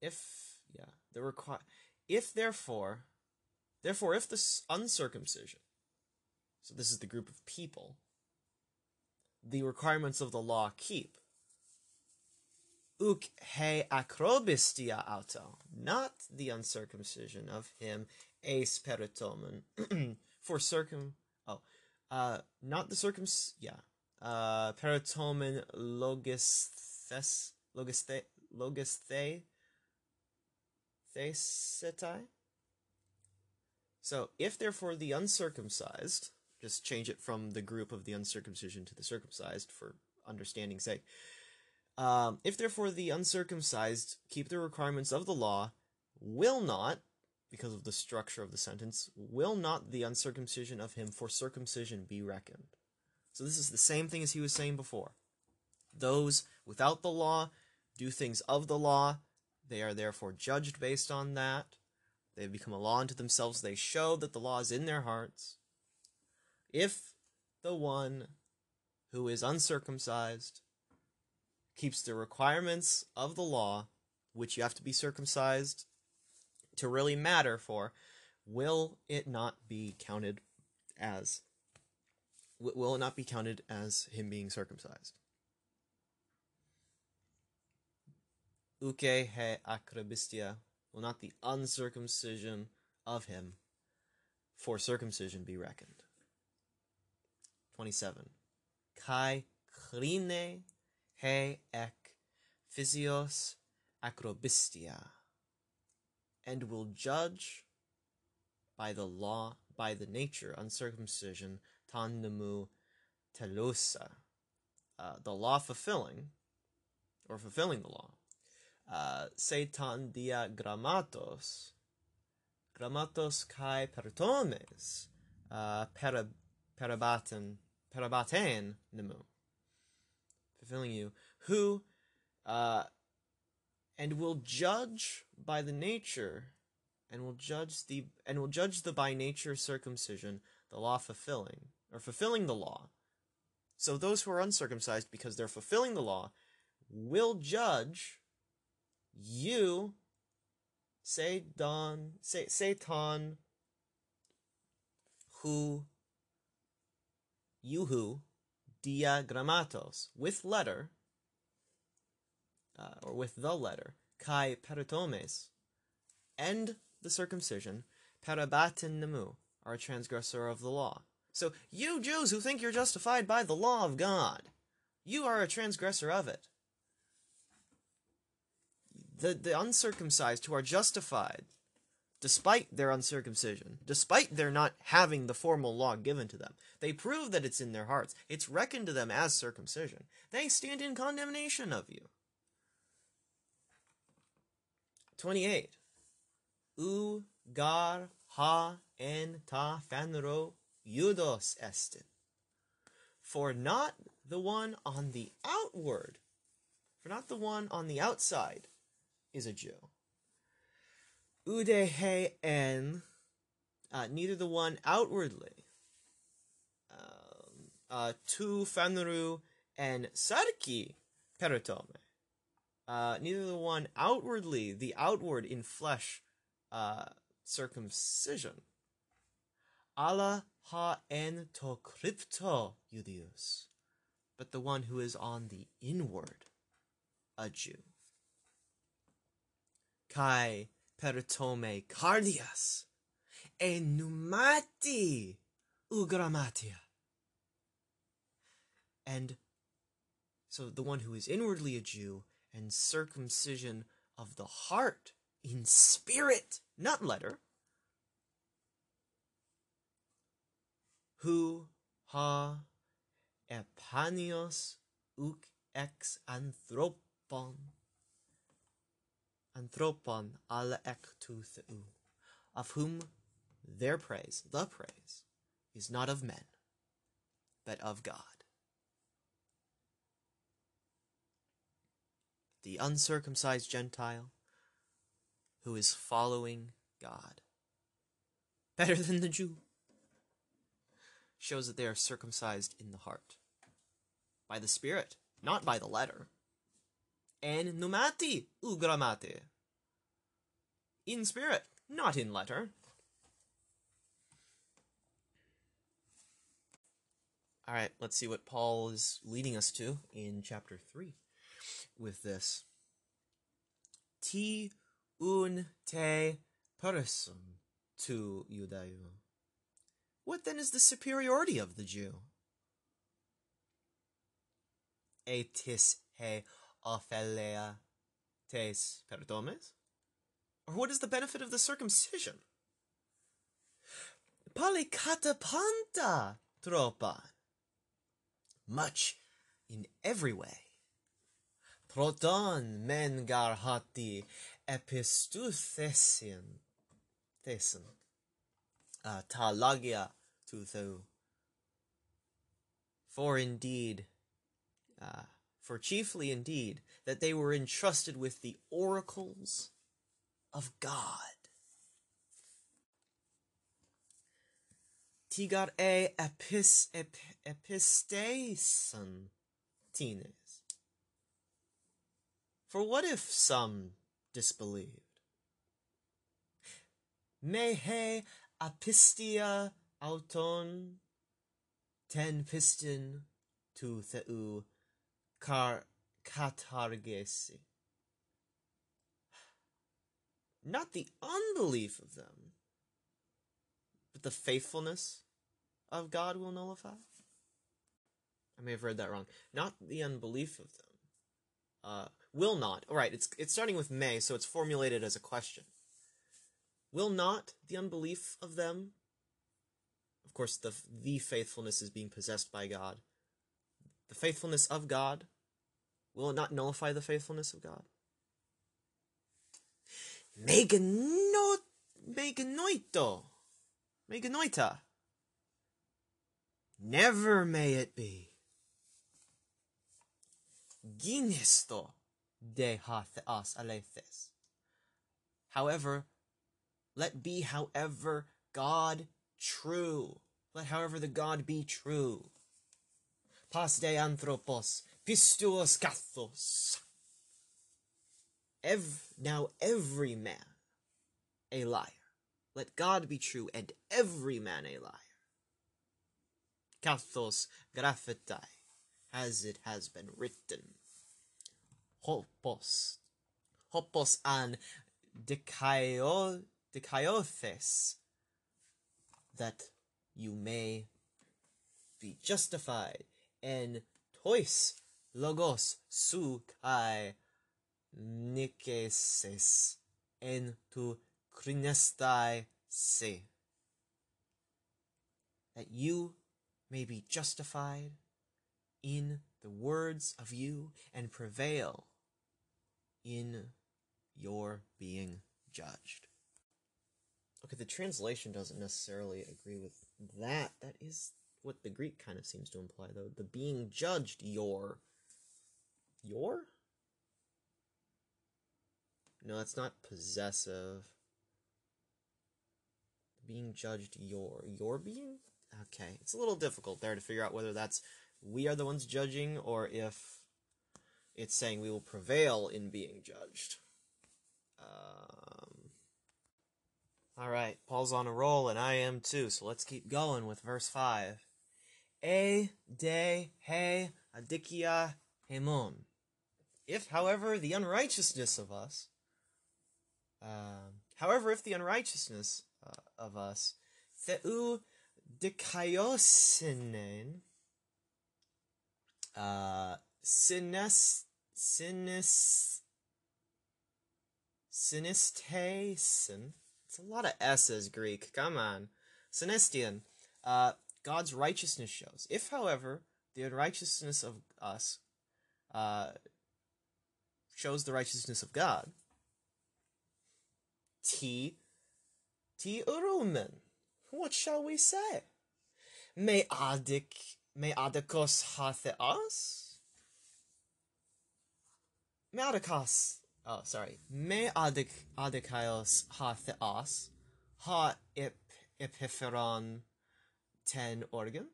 if, yeah, the require, if therefore, therefore, if the uncircumcision, so this is the group of people, the requirements of the law keep. Uk he acrobistia auto, not the uncircumcision of him, ace [clears throat] for circum, oh, uh, not the circum, yeah, uh, peritomen logisthes, logisthe, logisthe, thesetai. So, if therefore the uncircumcised, just change it from the group of the uncircumcision to the circumcised for understanding's sake. Um, if therefore the uncircumcised keep the requirements of the law, will not, because of the structure of the sentence, will not the uncircumcision of him for circumcision be reckoned. So this is the same thing as he was saying before. Those without the law do things of the law, they are therefore judged based on that. They have become a law unto themselves. They show that the law is in their hearts. If the one who is uncircumcised keeps the requirements of the law, which you have to be circumcised to really matter for, will it not be counted as will it not be counted as him being circumcised? Uke he acrobistia will not the uncircumcision of him for circumcision be reckoned. 27. Kai krine he ek physios acrobistia, and will judge by the law, by the nature, uncircumcision, tan nemu telosa, uh, the law fulfilling, or fulfilling the law. Uh, dia grammatos, grammatos kai pertones, uh, parabaten, parabaten nemu, fulfilling you, who, uh, and will judge by the nature, and will judge the, and will judge the by nature circumcision, the law fulfilling, or fulfilling the law. So those who are uncircumcised, because they're fulfilling the law, will judge you, say don, say Satan, who Yuhu diagrammatos, with letter, uh, or with the letter, kai peritomes, and the circumcision, parabatin nemu, are a transgressor of the law. So, you Jews who think you're justified by the law of God, you are a transgressor of it. The, the uncircumcised who are justified despite their uncircumcision, despite their not having the formal law given to them. They prove that it's in their hearts. It's reckoned to them as circumcision. They stand in condemnation of you. 28. U gar ha en ta fanro judos estin. For not the one on the outward, for not the one on the outside is a Jew udehe en, uh, neither the one outwardly, um, uh, tu fanru and sarki peritome, uh, neither the one outwardly, the outward in flesh, uh, circumcision. Allah ha en to crypto Judius, but the one who is on the inward, a Jew. Kai peritome cardias, e numati ugramatia. And so the one who is inwardly a Jew and circumcision of the heart in spirit, not letter. hu ha epanios uk ex anthropon anthropon ala ek tu theu, of whom their praise, the praise, is not of men, but of God. The uncircumcised Gentile who is following God better than the Jew shows that they are circumcised in the heart by the Spirit, not by the letter. En numati ugramate. In spirit, not in letter. All right, let's see what Paul is leading us to in chapter 3 with this. Ti un te person tu Judaeo. What then is the superiority of the Jew? Etis he ophelia tes perdomes? Or what is the benefit of the circumcision? Polikatapanta tropa. Much in every way. Proton men garhati epistuthesian. Thesen. Uh, ta lagia tu. For indeed, uh, for chiefly indeed, that they were entrusted with the oracles of God. Tigar e epis, ep, episteson tines. For what if some disbelieved? Mehe apistia auton ten piston tu theu car katargesi. Not the unbelief of them, but the faithfulness of God will nullify. I may have read that wrong. Not the unbelief of them. Uh, will not. All right, it's it's starting with may, so it's formulated as a question. Will not the unbelief of them? Of course, the the faithfulness is being possessed by God. The faithfulness of God will it not nullify the faithfulness of God? Megano, meganoito, meganoita. Never may it be. Ginisto de hatheas alethes. However, let be however God true. Let however the God be true. Pas de anthropos, pistuos kathos. Ev- now every man a liar. Let God be true and every man a liar. Kathos graphetai, as it has been written. Hopos, hopos an dikaio, dikaiothes, that you may be justified, and tois logos su kai nikeses en tu krinestai se. That you may be justified in the words of you and prevail in your being judged. Okay, the translation doesn't necessarily agree with that. That is what the Greek kind of seems to imply, though. The being judged, your. Your? No, that's not possessive. Being judged, your. Your being? Okay, it's a little difficult there to figure out whether that's we are the ones judging or if it's saying we will prevail in being judged. Um, all right, Paul's on a roll, and I am too. So let's keep going with verse five. E de he adikia hemon. If, however, the unrighteousness of us, um, however, if the unrighteousness uh, of us, theu dikaiosinen, uh, sines, sinis, sinistasen. It's a lot of S's Greek. Come on. Sinestian. Uh, God's righteousness shows. If, however, the unrighteousness of us uh, shows the righteousness of God, T. T. Urumen. What shall we say? Me adik, me adikos hatheas? Me adikos, oh, sorry. Me adik, adikaios hatheas, ha ip, epipheron ten organ?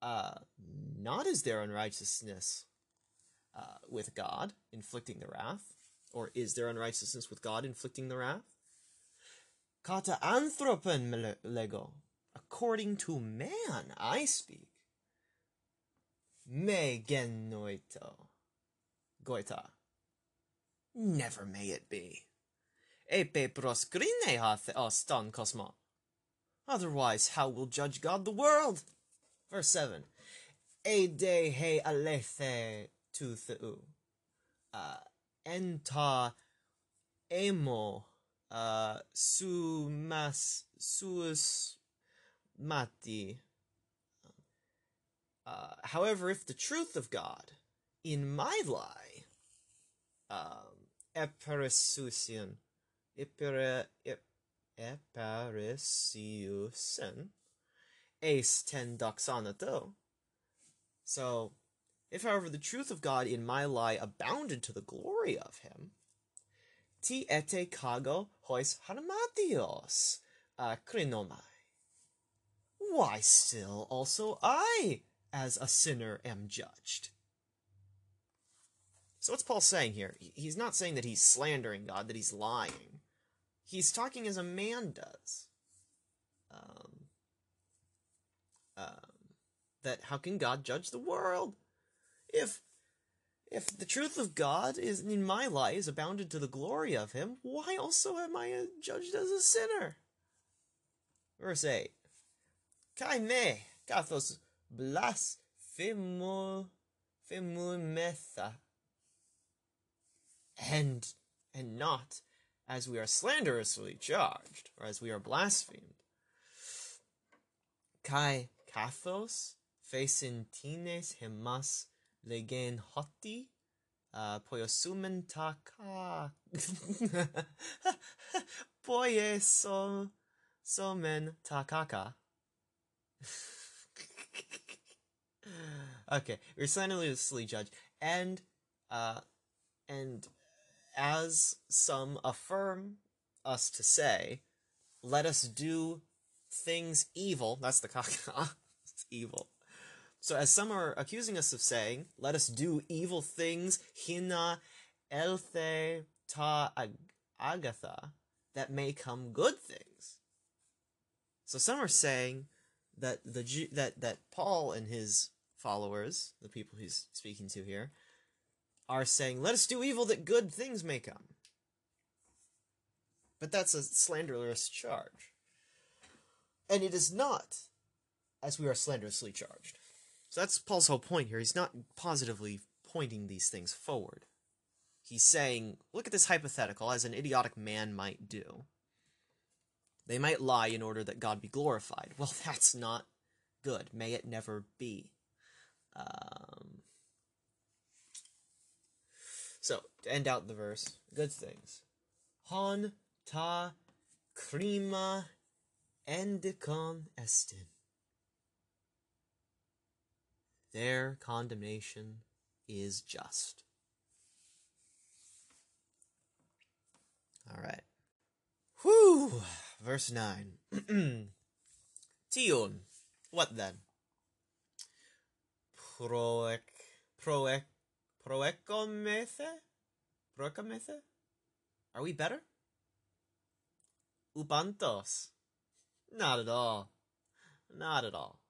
Uh, not is there unrighteousness uh, with God inflicting the wrath, or is there unrighteousness with God inflicting the wrath? Kata anthropen lego. According to man, I speak. Me genoito. Goita. Never may it be. Epe proscrine hath ostan cosma. Otherwise, how will judge God the world? Verse 7. Ede he alethe tu theu. Uh, enta emo uh, su mas suus mati. Uh, however, if the truth of God in my lie, um, eperisusian, epere, ep, eperisiusen, ace ten doxanato. So, if however the truth of God in my lie abounded to the glory of him, ti ete kago hois harmatios uh, krinomai. Why still also I, as a sinner, am judged? So what's Paul saying here? He's not saying that he's slandering God, that he's lying. He's talking as a man does. Um, um, that how can God judge the world? If if the truth of God is in my life is abounded to the glory of him, why also am I judged as a sinner? Verse 8. Kai me, kathos blasphemo femumetha. And and not as we are slanderously charged, or as we are blasphemed. Kai kathos facintines hemas legen hoti uh, poiosumen taka [laughs] poie so somen takaka. [laughs] okay, we're slanderously judged, and uh, and as some affirm us to say, let us do things evil. That's the kaka. [laughs] it's evil. So as some are accusing us of saying, let us do evil things, hina elthe ta agatha, that may come good things. So some are saying that the that that Paul and his followers, the people he's speaking to here, are saying, "Let us do evil that good things may come." But that's a slanderous charge. And it is not as we are slanderously charged. So that's Paul's whole point here. He's not positively pointing these things forward. He's saying, look at this hypothetical as an idiotic man might do. They might lie in order that God be glorified. Well, [laughs] that's not good. May it never be. Um, so, to end out the verse, good things. Hon ta krima endicon estin. Their condemnation is just. All right. Whew. Verse 9. [clears throat] Tion. What then? Proec. Proec. Proecomese? Proecomese? Are we better? Ubantos. Not at all. Not at all.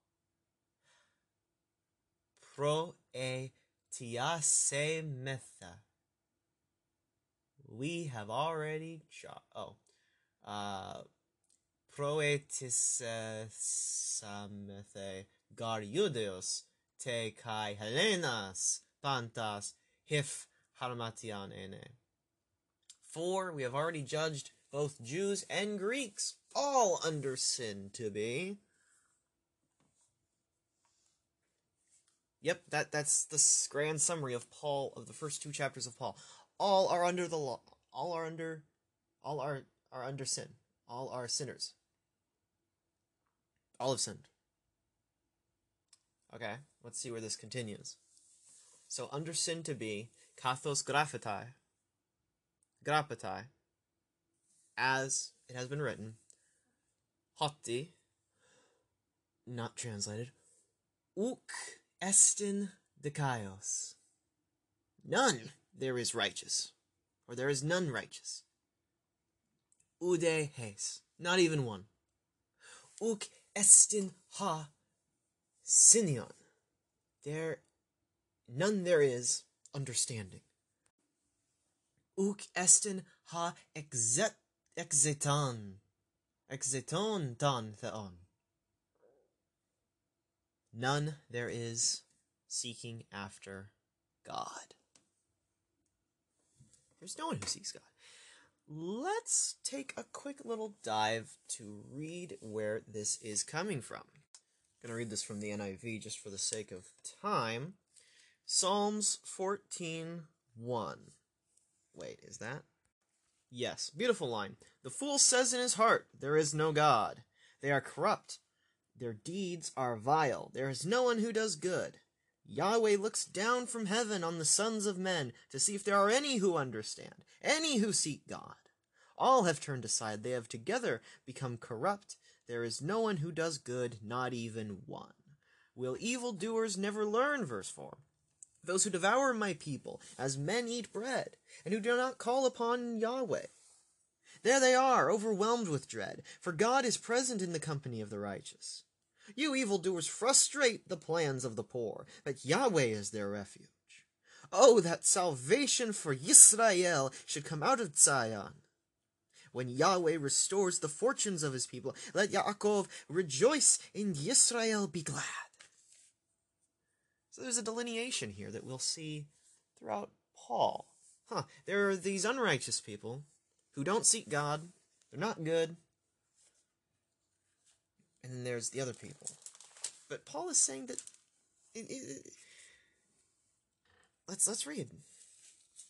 Proetiase metha. We have already jo- oh. Uh proetis samethe gariudios te kai helenas pantas hif harmatian ene. For we have already judged both Jews and Greeks, all under sin to be. Yep, that that's the grand summary of Paul of the first two chapters of Paul. All are under the law. All are under all are are under sin. All are sinners. All have sinned. Okay, let's see where this continues. So under sin to be kathos graphetai, grapatai, as it has been written, hoti, not translated, uk estin dikaios. None there is righteous, or there is none righteous. Ude hes, not even one. Uk estin ha sinion. There, none there is understanding. Uk estin ha exet, exetan. Exeton ton theon. None there is seeking after God. There's no one who seeks God. Let's take a quick little dive to read where this is coming from. I'm going to read this from the NIV just for the sake of time. Psalms 14 1. Wait, is that? Yes, beautiful line. The fool says in his heart, There is no God. They are corrupt. Their deeds are vile. There is no one who does good. Yahweh looks down from heaven on the sons of men to see if there are any who understand, any who seek God. All have turned aside. They have together become corrupt. There is no one who does good, not even one. Will evildoers never learn? Verse 4. Those who devour my people, as men eat bread, and who do not call upon Yahweh. There they are, overwhelmed with dread, for God is present in the company of the righteous. You evildoers frustrate the plans of the poor, but Yahweh is their refuge. Oh, that salvation for Yisrael should come out of Zion. When Yahweh restores the fortunes of his people, let Yaakov rejoice and Yisrael be glad. So there's a delineation here that we'll see throughout Paul. Huh, there are these unrighteous people who don't seek God, they're not good, and then there's the other people. But Paul is saying that. It, it, let's let's read.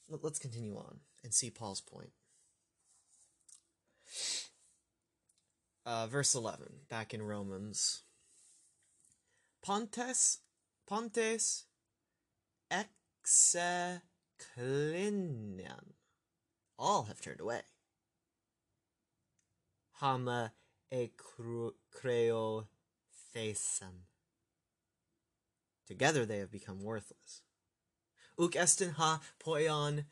Let's continue on and see Paul's point. Uh, verse eleven, back in Romans. Pontes, Pontes, exeklinian. All have turned away. Hama e creo thesan. Together they have become worthless. Uk estin ha poion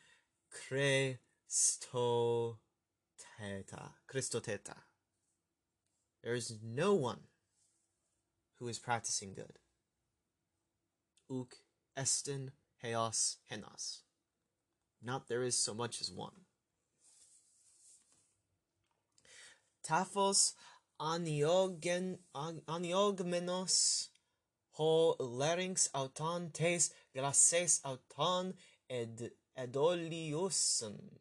Christo teta. Christoteta. There is no one who is practicing good. Uk estin heos henas. Not there is so much as one. Taphos aniogmenos ho larynx auton tes glaces auton ed edoliusen.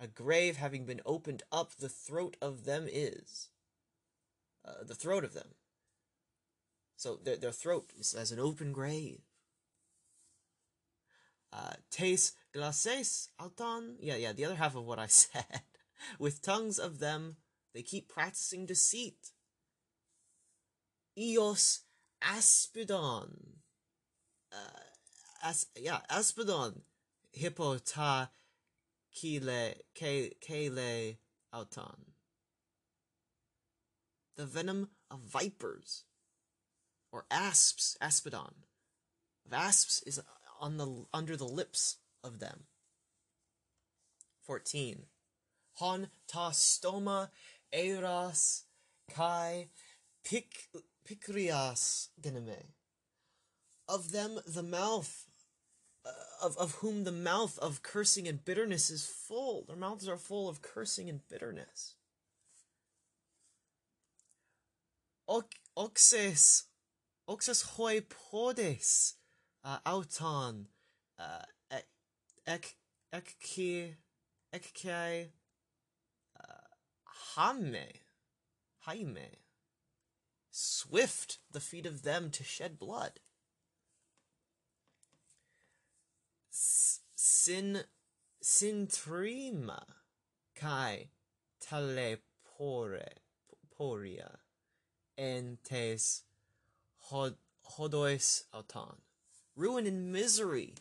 A grave having been opened up, the throat of them is. Uh, the throat of them. So their, their throat is as an open grave. Uh, tes glaces auton. Yeah, yeah, the other half of what I [laughs] said. With tongues of them, they keep practicing deceit. Eos aspidon. Uh, as, yeah, aspidon. Hippo ta kile, kele auton. The venom of vipers. Or asps, aspidon. Of asps is on the under the lips of them. 14 hon ta stoma eras kai pic pikrias geneme. Of them the mouth, uh, of, of whom the mouth of cursing and bitterness is full. Their mouths are full of cursing and bitterness. oxes, oxas hoi podes uh, auton uh, ek ek ki ek uh, hame haime. Swift the feet of them to shed blood. Sin sin sintrima kai talepore poria entes hodois auton. Ruin and misery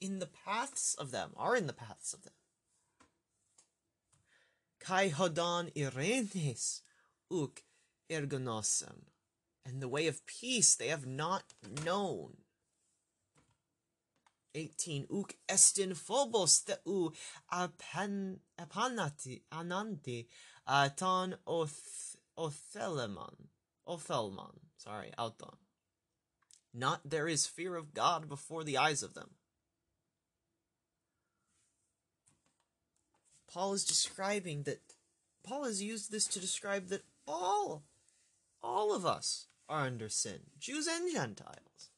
in the paths of them, are in the paths of them. Kai hodon irenes uk ergonosem. And the way of peace they have not known. 18. Uk estin phobos theu apan, apanati ananti aton oth, othelemon. Othelmon. Sorry, auton. Not there is fear of God before the eyes of them. Paul is describing that Paul has used this to describe that all all of us are under sin, Jews and Gentiles.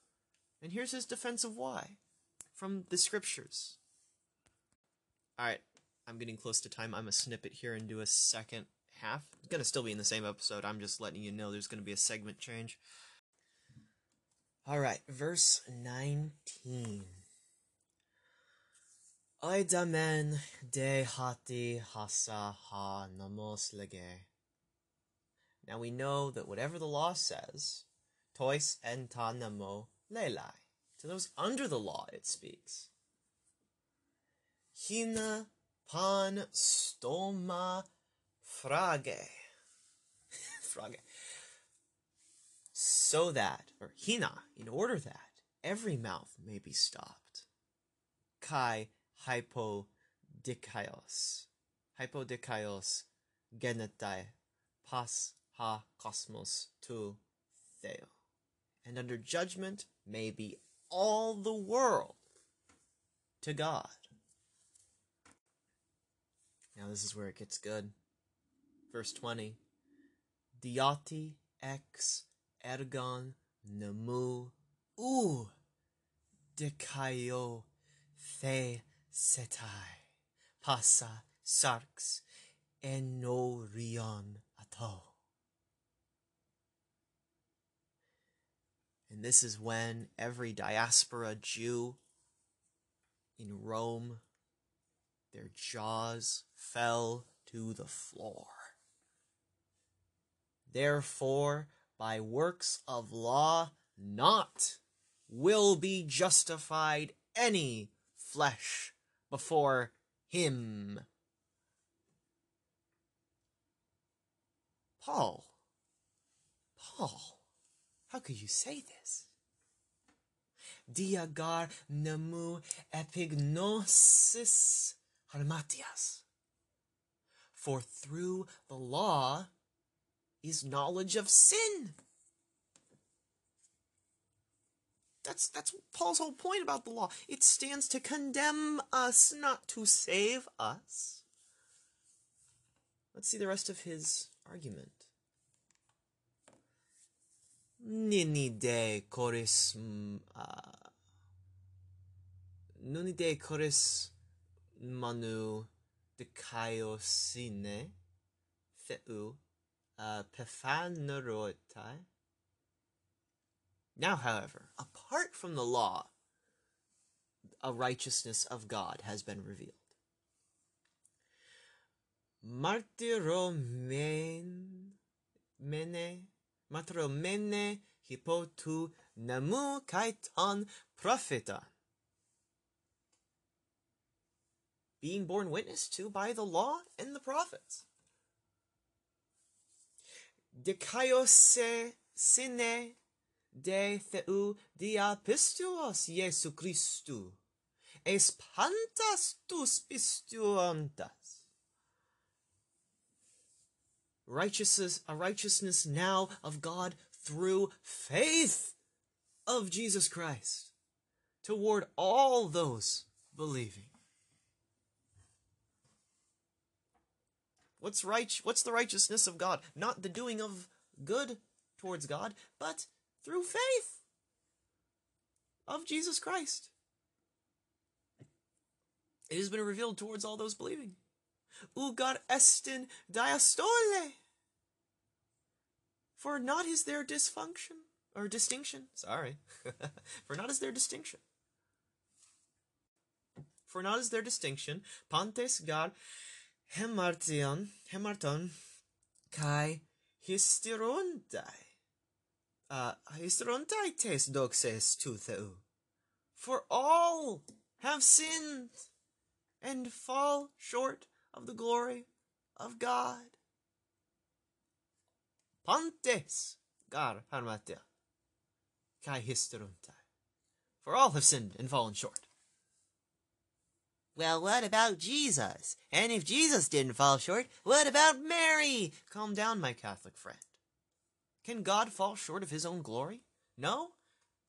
And here's his defense of why from the scriptures. All right, I'm getting close to time. I'm going to snip it here and do a second half. It's going to still be in the same episode. I'm just letting you know there's going to be a segment change. All right, verse 19. Oidamen de hati hasa ha namos lege. Now we know that whatever the law says, tois en ta namo lelai. To those under the law it speaks. Hina pan stoma frage. [laughs] frage. So that, or hina, in order that, every mouth may be stopped. Kai hypodikaios. Hypodikaios genetai pas ha cosmos tu theo. And under judgment may be all the world to God. Now this is where it gets good. Verse 20. Diati ex ergon nemu u dikaio the setai pasa sarx enorion ato. And this is when every diaspora Jew in Rome, their jaws fell to the floor. Therefore, by works of law, not will be justified any flesh before him. Paul, Paul, how could you say this? Diagar nemu epignosis harmatias. For through the law is knowledge of sin. That's that's Paul's whole point about the law. It stands to condemn us, not to save us. Let's see the rest of his argument. Nini de coris uh, Nuni de coris manu de kaiosine theu uh, now, however, apart from the law, a righteousness of God has been revealed. Martyromen mene matromene hipotu namu kaiton propheta. Being born witness to by the law and the prophets. Dikaiose sine de theu dia pistuos Iesu Christu, espantas tus pistuantas. Righteousness, a righteousness now of God through faith of Jesus Christ toward all those believing. What's right? What's the righteousness of God? Not the doing of good towards God, but through faith of Jesus Christ. It has been revealed towards all those believing. ugar estin diastole. For not is there dysfunction, or distinction, sorry, [laughs] for not is there distinction. For not is there distinction, pantes gar hemartion, hemarton, kai histerontai, uh, histerontai tes doxes tu theu, for all have sinned and fall short of the glory of God. Pontes gar harmatia, kai histeruntai, for all have sinned and fallen short. Well, what about Jesus? And if Jesus didn't fall short, what about Mary? Calm down, my Catholic friend. Can God fall short of his own glory? No?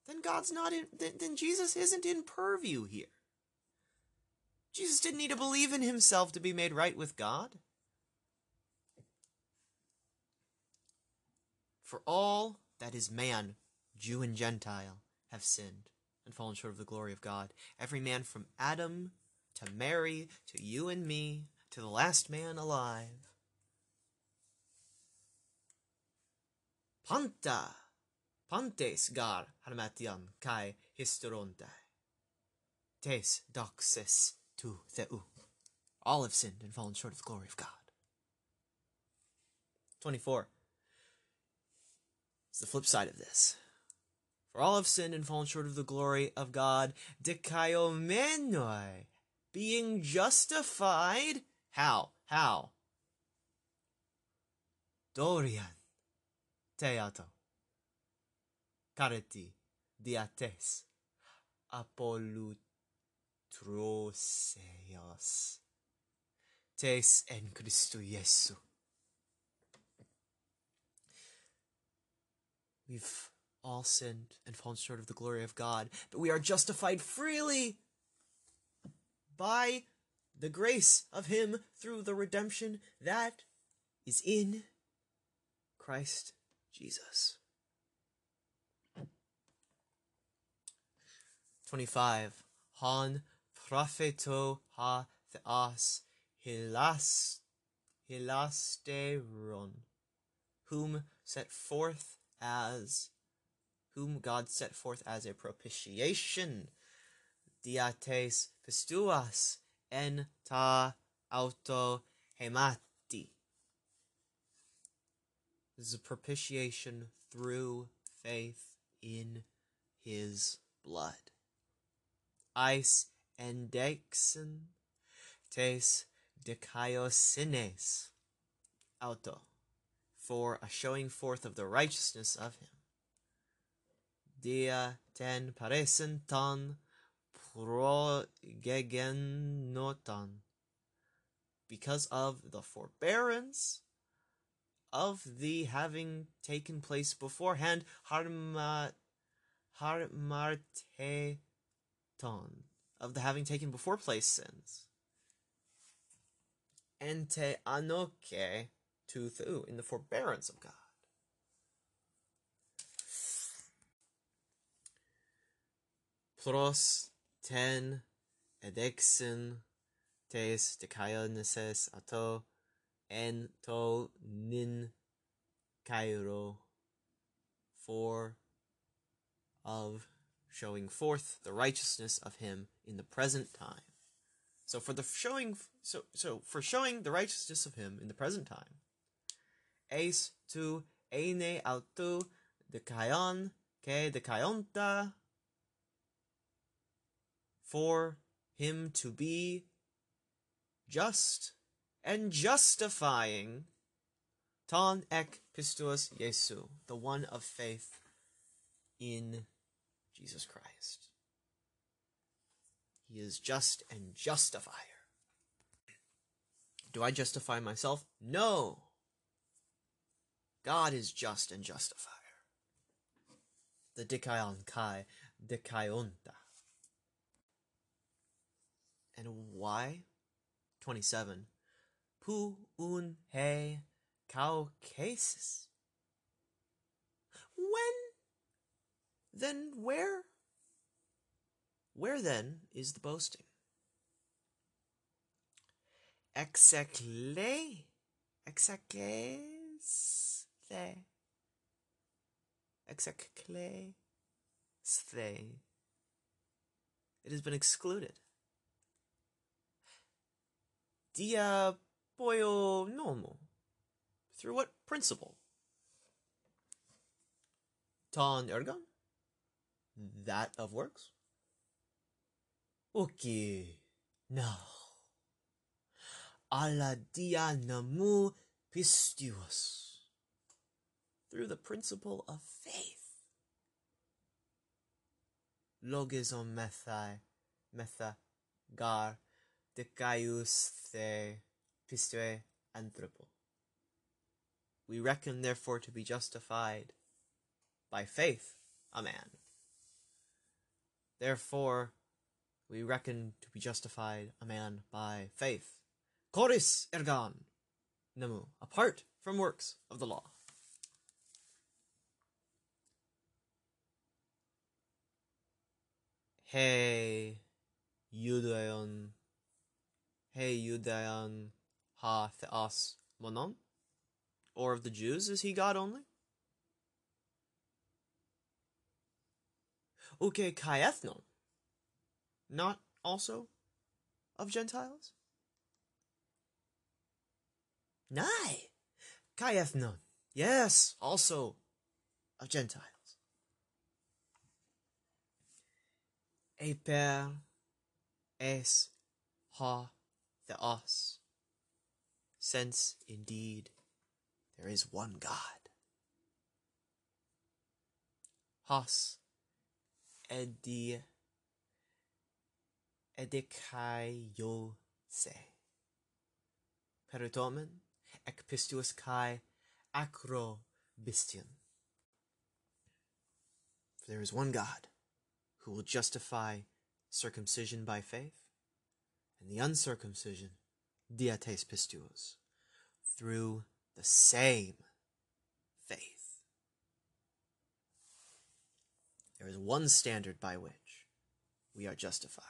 Then God's not in, then, Jesus isn't in purview here. Jesus didn't need to believe in himself to be made right with God. For all that is man, Jew and Gentile, have sinned and fallen short of the glory of God. Every man from Adam to Mary, to you and me, to the last man alive. Panta, pantes gar harmatiam kai hysterontai. Tes doxes tu theu. All have sinned and fallen short of the glory of God. 24. It's the flip side of this. For all have sinned and fallen short of the glory of God. Dikaiomenoi being justified. How? How? Dorian. Teato. Careti. Diates. Apolutroseos. Tes en Christo Jesu. We've all sinned and fallen short of the glory of God, but we are justified freely by the grace of Him through the redemption that is in Christ Jesus. 25. Han propheto ha theos hilas, hilasteron, whom set forth as, whom God set forth as a propitiation diates pistuas en ta auto hemati. This is a propitiation through faith in his blood. Eis endexen tes dikaiosines auto for a showing forth of the righteousness of him. Dia ten paresen ton progegenoton, because of the forbearance of the having taken place beforehand, harma, harmarteton, of the having taken before place sins. Ente anoke to thu, in the forbearance of God. Pros ten edexin tes dikaionises ato en to nin kairo for of showing forth the righteousness of him in the present time. So for the showing so so for showing the righteousness of him in the present time. Ace to eine autu dikaion ke dikaionta for him to be just and justifying ton ek pistos Jesu, the one of faith in Jesus Christ. He is just and justifier. Do I justify myself? No. God is just and justifier. The dikaion kai, dikaionta. And why? 27. Pu un he cases. When? Then where? Where then is the boasting? the, execle, the. It has been excluded. Dia pollo nomo. Through what principle? Ton ergon? That of works? Okay. No. Alla dia namu pistius. Through the principle of faith. Logizon methai, metha, gar, decaius the pistue anthropo. We reckon therefore to be justified by faith a man. Therefore, we reckon to be justified a man by faith. Choris ergon, nemu, apart from works of the law. Hey, Judeon, hey Judeon ha theos monon? Or of the Jews, is he God only? Uke kai ethnon? Not also of Gentiles? Nay, kai ethnon. Yes, also of Gentiles. Eper es ha theos. Since indeed there is one God. Hos edi se. Peritomen ec pistuus kai acro bistian. For there is one God who will justify circumcision by faith and the uncircumcision diates pistuos through the same faith. There is one standard by which we are justified.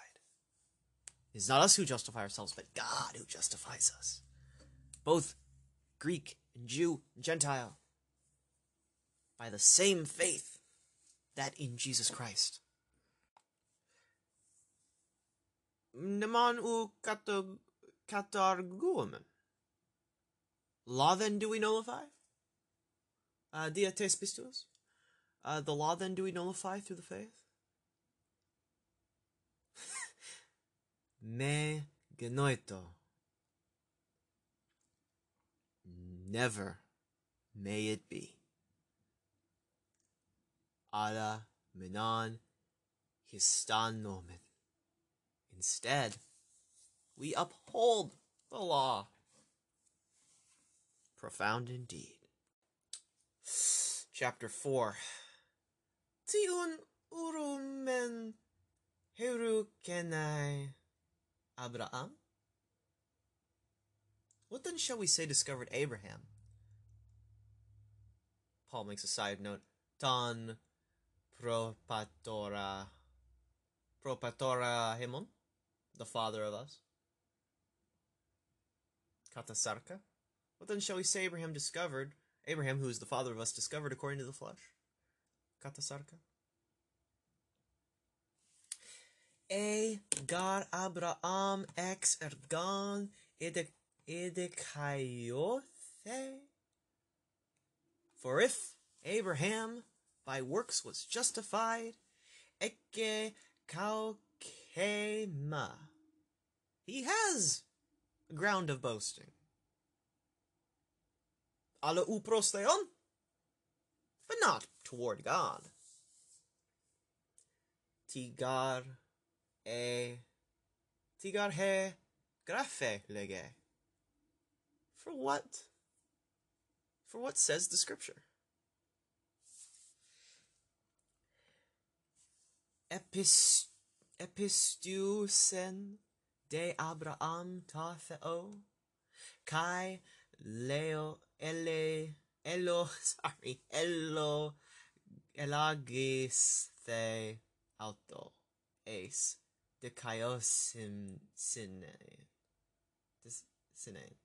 It is not us who justify ourselves, but God who justifies us. Both Greek and Jew and Gentile. By the same faith that in Jesus Christ. Naman u katargumen. Law then do we nullify? Uh, diates pistuos? Uh, the law then do we nullify through the faith? [laughs] Me genoito. Never may it be. Ala menon histan nomen. Instead, we uphold the law. Profound indeed. Chapter 4 Tiun urumen heru kenai Abraham? What then shall we say discovered Abraham? Paul makes a side note. Ton propatora propatora hemon, the father of us. Katasarka? What then shall we say Abraham discovered? Abraham, who is the father of us, discovered according to the flesh. Katasarka? E gar Abraham ex ergon edekaiothe. For if Abraham by works was justified, eke kaukema. He has ground of boasting. Ala uprosteon, but not toward God. Tigar e tigar he grafe lege. For what? For what says the scripture? Epist epistusen de Abraham ta kai leo ele elo [laughs] sorry elo elagis the auto ace de kaiosim sine sine.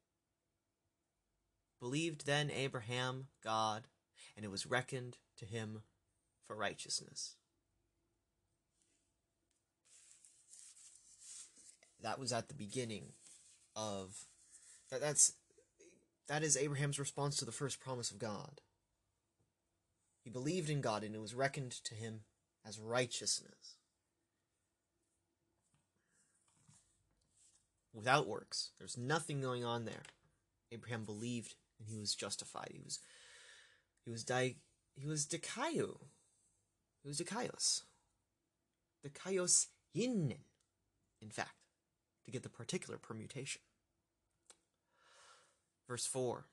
Believed then Abraham God, and it was reckoned to him for righteousness. That was at the beginning of that that's that is Abraham's response to the first promise of God. He believed in God and it was reckoned to him as righteousness. Without works, there's nothing going on there. Abraham believed and he was justified. He was he was di he was dikaio. He was dikaios. Dikaios in fact, to get the particular permutation. Verse 4,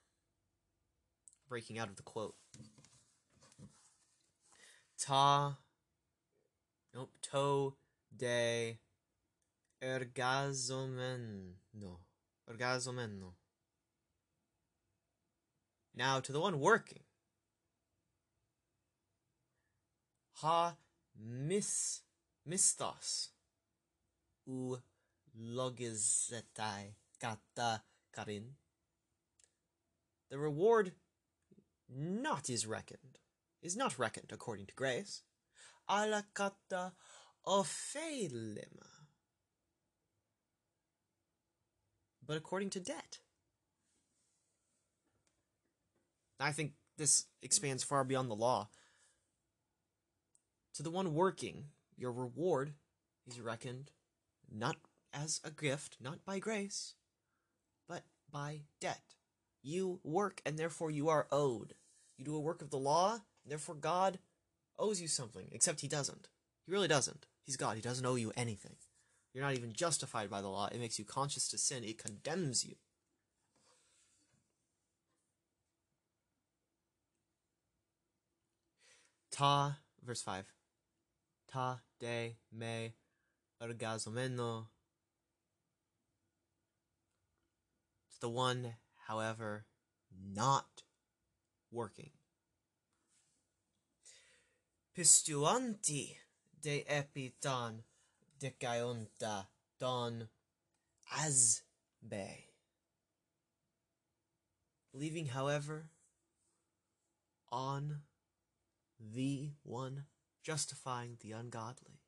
breaking out of the quote. Ta, nope, to de ergazomeno. Ergazomeno. Now to the one working. Ha mis mistos u logizetai kata karin. The reward not is reckoned, is not reckoned according to grace. Ala kata ophelema. But according to debt. I think this expands far beyond the law. To the one working, your reward is reckoned not as a gift, not by grace, but by debt. You work and therefore you are owed. You do a work of the law, and therefore God owes you something, except He doesn't. He really doesn't. He's God. He doesn't owe you anything. You're not even justified by the law. It makes you conscious to sin, it condemns you. Ta, verse 5. Ta de me ergazomeno. It's the one, however, not working. Pistuanti de epiton decaionta don asbe. Leaving, however, on the one justifying the ungodly.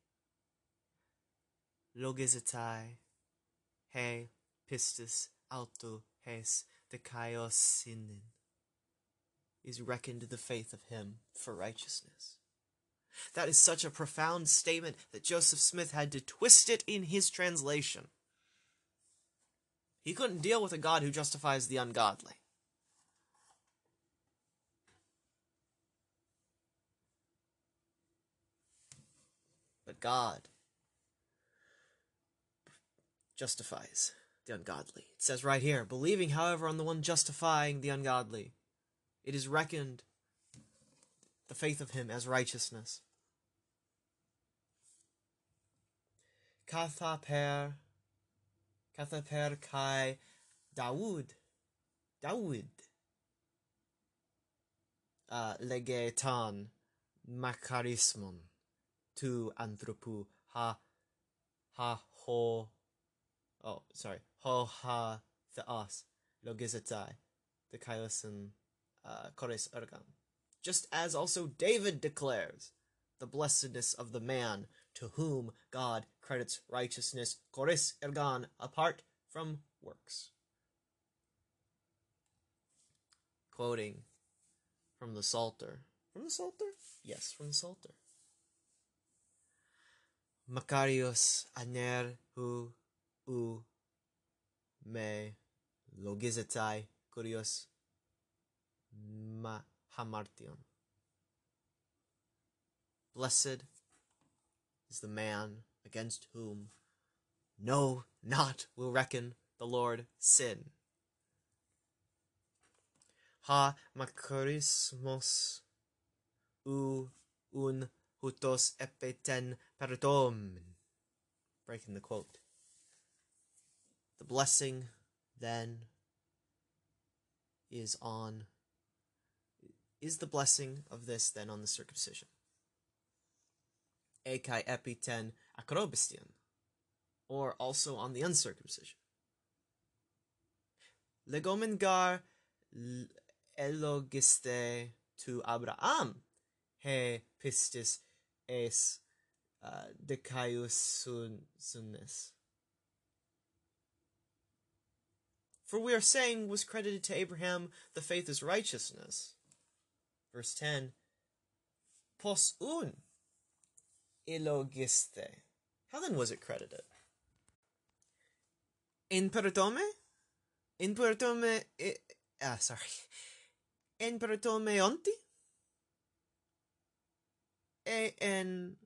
Logizetai, he pistis auto hes dikaiosinin is reckoned the faith of him for righteousness. That is such a profound statement that Joseph Smith had to twist it in his translation. He couldn't deal with a God who justifies the ungodly. But God justifies ungodly. It says right here, believing, however, on the one justifying the ungodly, it is reckoned the faith of him as righteousness. Kathaper, Kathaper kai Dawood, Dawood, uh, legetan makarismon tu anthropu ha ha ho oh sorry ho ha theos logizetai the kailasan uh, kores ergan just as also David declares the blessedness of the man to whom God credits righteousness kores ergan apart from works. Quoting from the Psalter. From the Psalter? Yes from the Psalter. Makarios aner hu u me logizetai kurios ma hamartion. Blessed is the man against whom no not will reckon the Lord sin. Ha makarismos u un hutos epeten perdom. Breaking the quote. The blessing then is on is the blessing of this then on the circumcision? Ekai epiten akrobistian, or also on the uncircumcision. legomen gar elogiste tu Abraham he pistis es uh, decaius sun, sunnes. For we are saying was credited to Abraham the faith is righteousness. Verse 10 Pos un ilogiste. How then was it credited? In pertome? In pertome. I, ah, sorry. En pertome onti? E en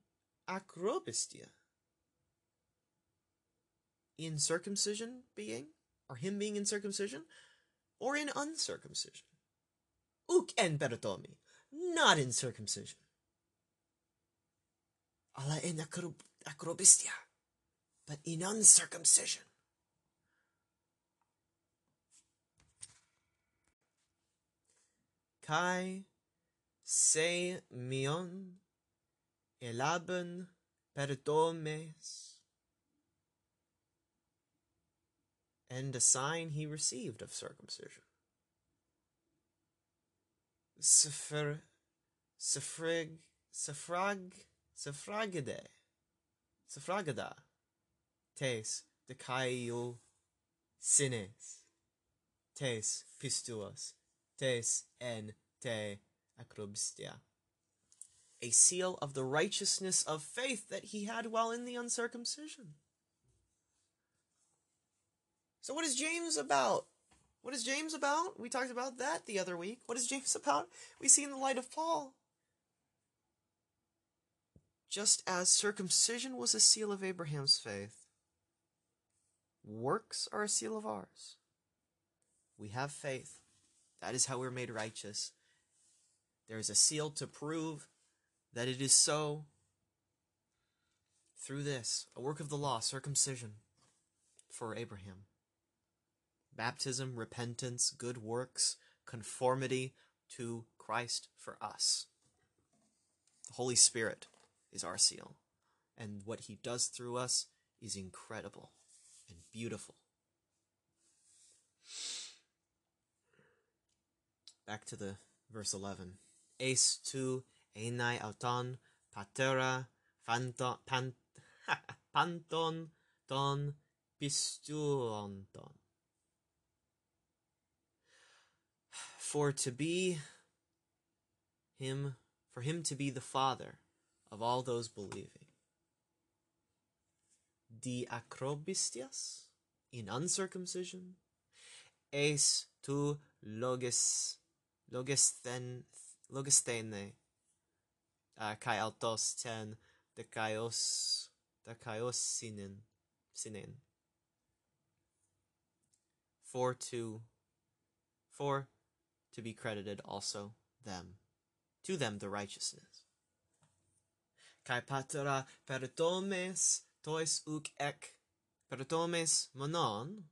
acrobistia? In circumcision being? Or him being in circumcision? Or in uncircumcision? Uc en pertomi, not in circumcision. Alla in acrob- acrobistia, but in uncircumcision. Kai se mion elaben perdomes and a sign he received of circumcision. Sefer, Sefrig, Sefrag, Sefragide, Sefragada, tes decaio sines, tes pistuos, tes en te acrobistia. A seal of the righteousness of faith that he had while in the uncircumcision. So, what is James about? What is James about? We talked about that the other week. What is James about? We see in the light of Paul. Just as circumcision was a seal of Abraham's faith, works are a seal of ours. We have faith. That is how we're made righteous. There is a seal to prove that it is so through this, a work of the law, circumcision for Abraham. Baptism, repentance, good works, conformity to Christ for us. The Holy Spirit is our seal, and what He does through us is incredible and beautiful. Back to the verse 11. Ace tu enai auton patera [laughs] panton ton pistuonton. For to be him, for him to be the father of all those believing. Di acrobistias in uncircumcision, es tu logis logisthene logisthene uh, kai autos ten dekaios dekaios sinin sinin for to for to be credited also them to them the righteousness kai patera perdomes tois uk ek perdomes monon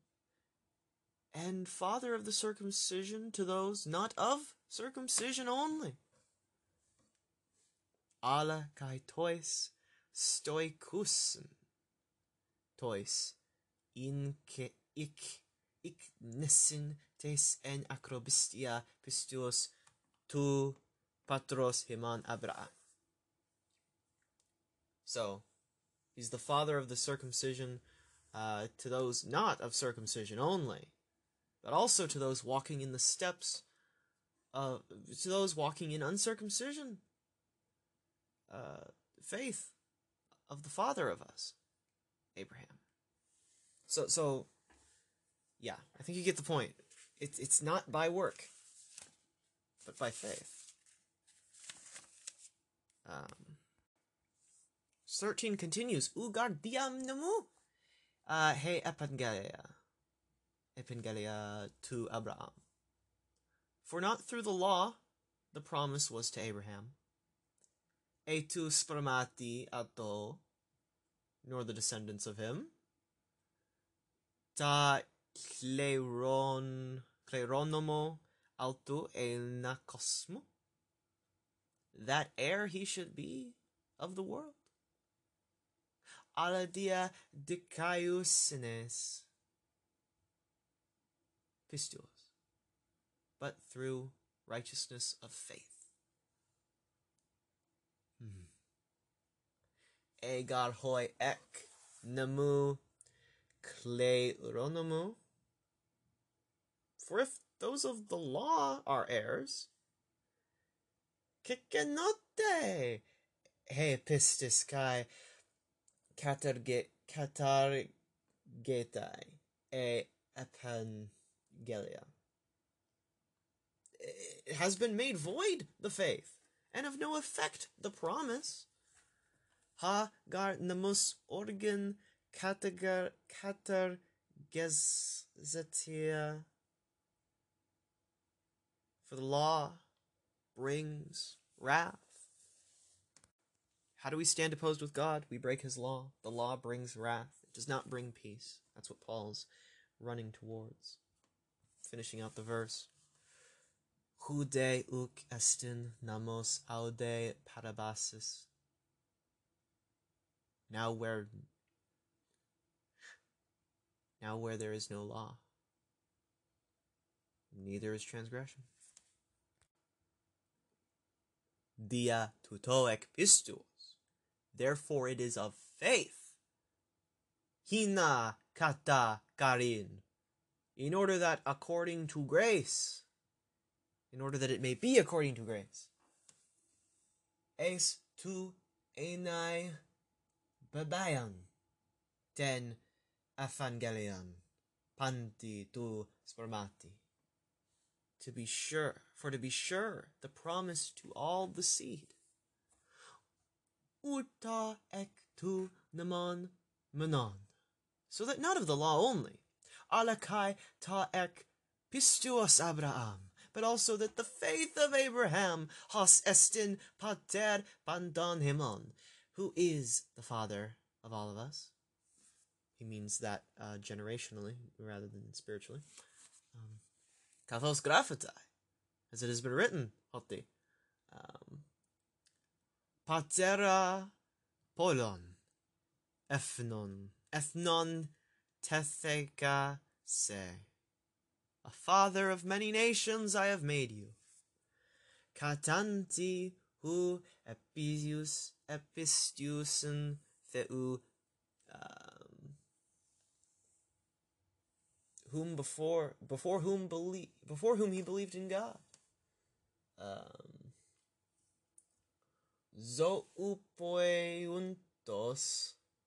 and father of the circumcision to those not of circumcision only. Ala kai tois stoikusen, tois inke ik ik nesin tes en acrobistia pistuos tu patros himan abra. So, he's the father of the circumcision uh, to those not of circumcision only but also to those walking in the steps of to those walking in uncircumcision uh, faith of the father of us abraham so so yeah i think you get the point it's it's not by work but by faith. Um 13 continues. Ugardiam namu uh hey epangelia. Epangelia to Abraham. For not through the law the promise was to Abraham, etu spermati ato, nor the descendants of him, ta kleron, kleronomo alto elna cosmo, that heir he should be of the world. Ala dia dicaiusines pistuos, but through righteousness of faith. Hmm. Egar hoi ek namu kleronomu. For if those of the law are heirs, kikenote he pistis kai katarge katargetai e epangelia. It has been made void, the faith, and of no effect, the promise. Ha gar namus organ katagar katar gezetia. For the law brings wrath. How do we stand opposed with God? We break his law. The law brings wrath. It does not bring peace. That's what Paul's running towards. Finishing out the verse. Hude uk estin namos aude parabasis. Now where now where there is no law, neither is transgression. Dia tutoek pistos. Therefore it is of faith. Hina kata karin. In order that according to grace, in order that it may be according to grace. Es tu enai babayan ten evangelion panti tu spermati. To be sure, for to be sure, the promise to all the seed. Uta ek tu naman manon. So that not of the law only. Alakai ta ek pistuos Abraham but also that the faith of Abraham, has estin pater pandan himon, who is the father of all of us. He means that uh, generationally rather than spiritually. Kathos um, graphitai, as it has been written, hoti. Um, patera polon, ethnon, ethnon tetheka se. A father of many nations I have made you. Katanti hu episius epistiusen theu um, whom before before whom believe before whom he believed in God. Um, Zoupoeuntos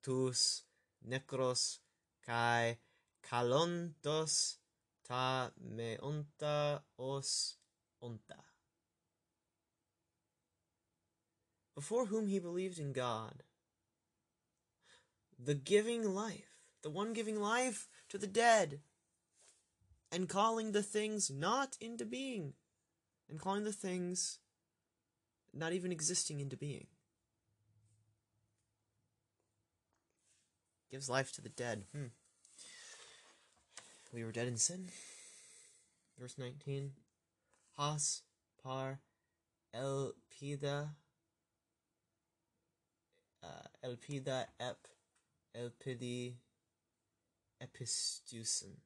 tus necros kai kalontos ta me onta os onta. Before whom he believed in God, the giving life, the one giving life to the dead, and calling the things not into being, and calling the things not even existing into being. Gives life to the dead. Hmm we were dead in sin. Verse 19. Has par elpida uh, elpida ep elpidi epistusen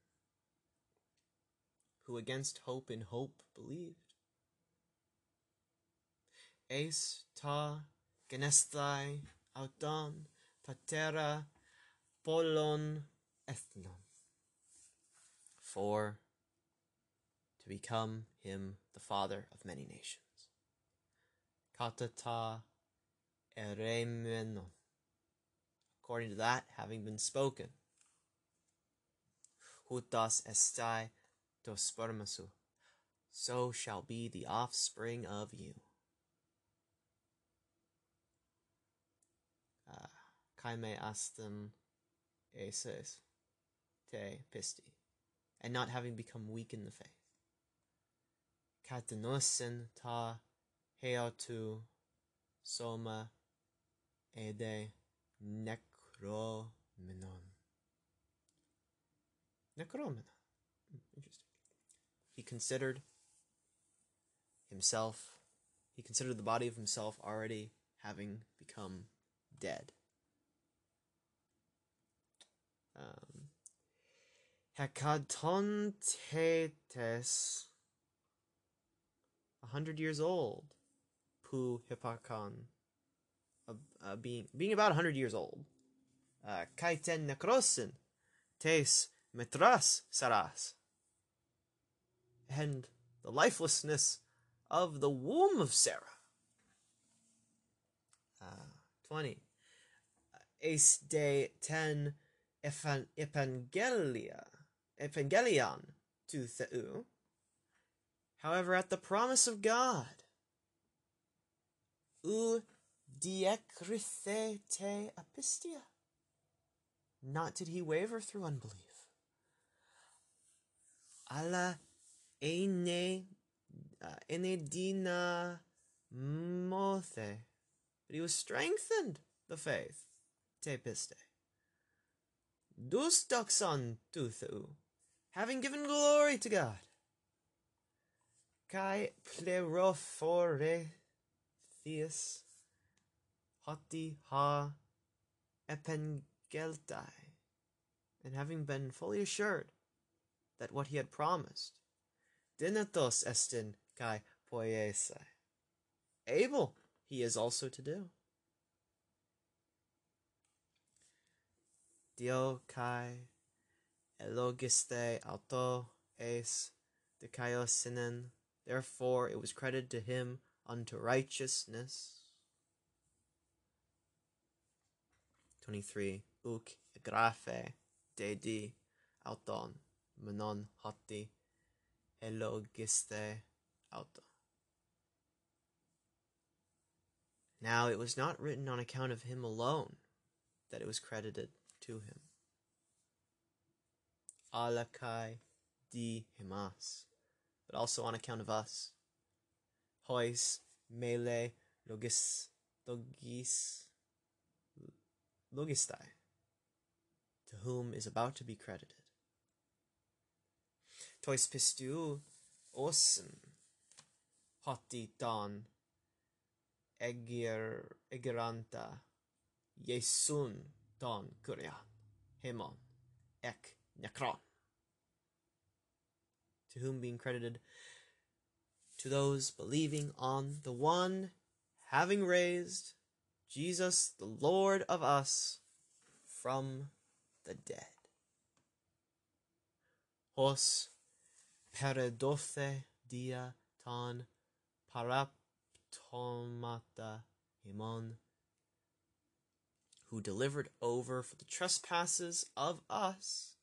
who against hope in hope believed. Ace ta genesthai auton patera polon ethnon for to become him the father of many nations. Katata eremenon. According to that, having been spoken. Hutas estai to spermasu. So shall be the offspring of you. Kaime astem eses te pisti and not having become weak in the faith. Katanosen ta heotu soma ede necromenon. Hmm, interesting. He considered himself, he considered the body of himself already having become dead. Um, Hekatontetes, a hundred years old. Pu hipparchon, uh, uh, being being about a hundred years old. Uh, Kaiten tes metras saras. And the lifelessness of the womb of Sarah. Uh, 20. Ace de ten evangelia, evangelion to Theu. However, at the promise of God, u diecrithe te apistia, not did he waver through unbelief. Alla ene, uh, enedina mothe, but he was strengthened, the faith, te piste. Dus doxon tutheu, having given glory to God. Kai plerophore theus hoti ha epengeltai, and having been fully assured that what he had promised, dinatos estin kai poiese, able he is also to do. Dio kai elogiste auto es sinen. Therefore it was credited to him unto righteousness. 23. Uk grafe dedi auton menon hoti elogiste auto. Now it was not written on account of him alone that it was credited to him. Alakai di himas, but also on account of us. Hois mele logis logis logistai, to whom is about to be credited. Tois pistu osen hoti don egir egiranta Yesun don hemon ek to whom being credited to those believing on the one having raised Jesus the Lord of us from the dead. Hos peredothe dia ton paraptomata himon who delivered over for the trespasses of us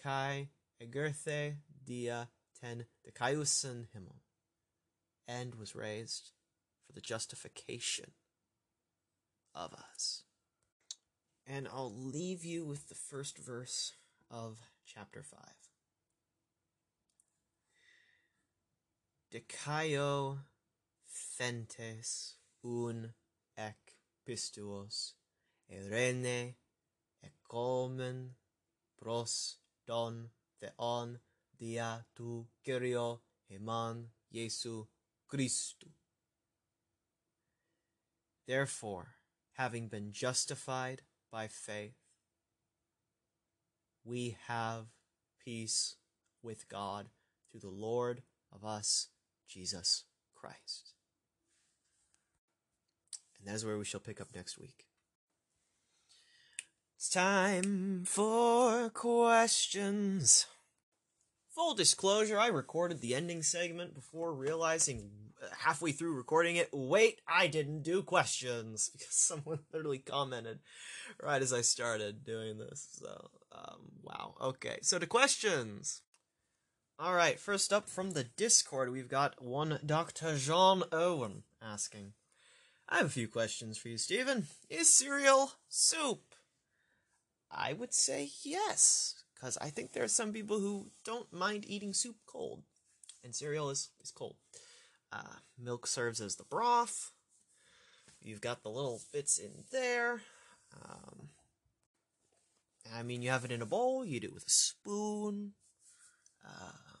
kai egerthe dia ten decaiusen himon and was raised for the justification of us. And I'll leave you with the first verse of chapter 5. Decaio fentes un ec pistuos erene ecomen pros don theon dia tu Kyrio heman Jesu Christu. Therefore, having been justified by faith, we have peace with God through the Lord of us, Jesus Christ. And that is where we shall pick up next week. It's time for questions. Full disclosure, I recorded the ending segment before realizing halfway through recording it, wait, I didn't do questions [laughs] because someone literally commented right as I started doing this. So, um, wow. Okay, so to questions. All right, first up from the Discord, we've got one Dr. John Owen asking. I have a few questions for you, Stephen. Is cereal soup? I would say yes, because I think there are some people who don't mind eating soup cold, and cereal is, is cold. Uh, milk serves as the broth. You've got the little bits in there. Um, I mean, you have it in a bowl, you do it with a spoon. Um,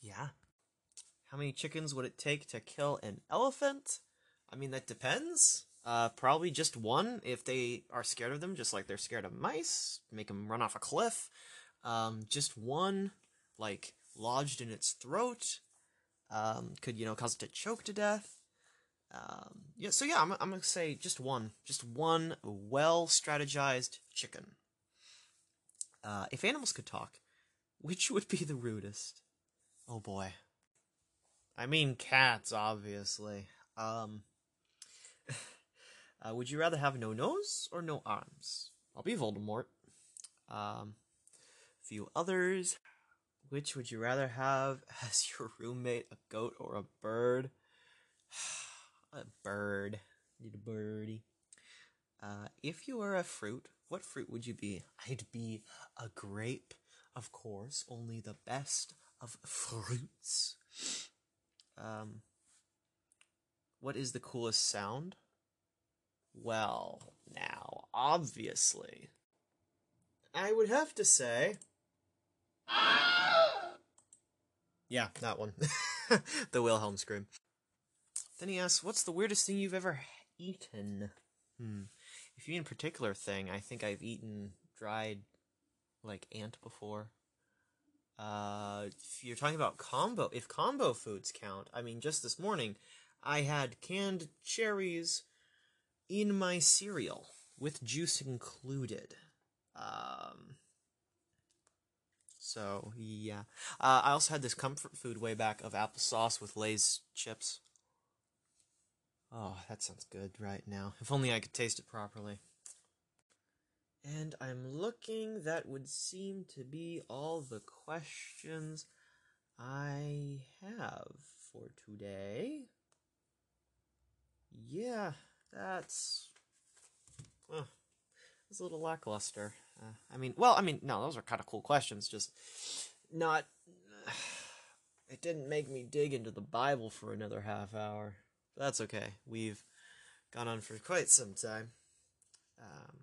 yeah. How many chickens would it take to kill an elephant? I mean, that depends. Uh, probably just one if they are scared of them, just like they're scared of mice. Make them run off a cliff. Um, just one, like lodged in its throat, um, could you know cause it to choke to death. Um, yeah, so yeah, I'm, I'm gonna say just one, just one well strategized chicken. Uh, if animals could talk, which would be the rudest? Oh boy. I mean cats, obviously. Um, [laughs] uh, would you rather have no nose or no arms? I'll be Voldemort. Um, few others. Which would you rather have [laughs] as your roommate, a goat or a bird? [sighs] a bird. Need a birdie. Uh, if you were a fruit, what fruit would you be? I'd be a grape, of course, only the best of fruits. Um, what is the coolest sound? Well, now, obviously, I would have to say. [gasps] Yeah, that one. [laughs] the Wilhelm scream. Then he asks, What's the weirdest thing you've ever eaten? Hmm. If you mean a particular thing, I think I've eaten dried, like, ant before. Uh, if you're talking about combo, if combo foods count, I mean, just this morning, I had canned cherries in my cereal with juice included. Um, so yeah, uh, I also had this comfort food way back of applesauce with Lay's chips. Oh, that sounds good right now. If only I could taste it properly. And I'm looking, that would seem to be all the questions I have for today. Yeah, that's. Uh, that's a little lackluster. Uh, I mean, well, I mean, no, those are kind of cool questions, just not. Uh, [sighs] it didn't make me dig into the Bible for another half hour. That's okay. We've gone on for quite some time. Um,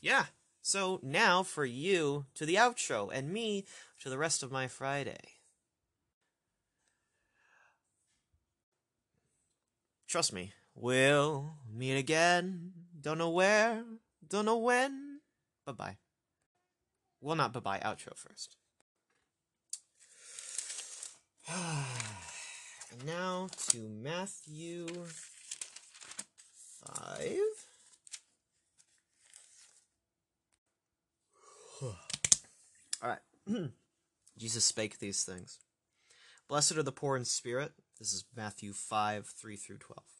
yeah. So now for you to the outro, and me to the rest of my Friday. Trust me, we'll meet again. Don't know where, don't know when. Bye bye. Well, not bye bye, outro first. [sighs] and now to Matthew 5. [sighs] All right. [clears throat] Jesus spake these things. Blessed are the poor in spirit. This is Matthew 5 3 through 12.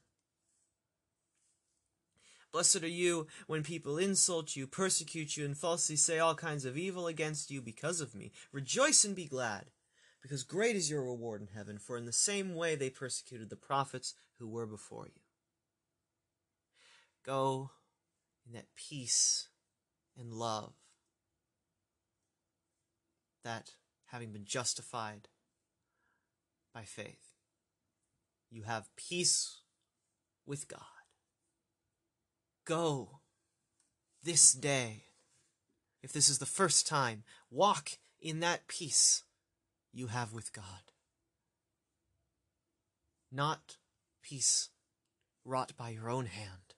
Blessed are you when people insult you, persecute you, and falsely say all kinds of evil against you because of me. Rejoice and be glad, because great is your reward in heaven, for in the same way they persecuted the prophets who were before you. Go in that peace and love that, having been justified by faith, you have peace with God. Go this day. If this is the first time, walk in that peace you have with God. Not peace wrought by your own hand,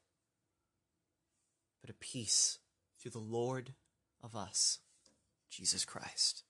but a peace through the Lord of us, Jesus Christ.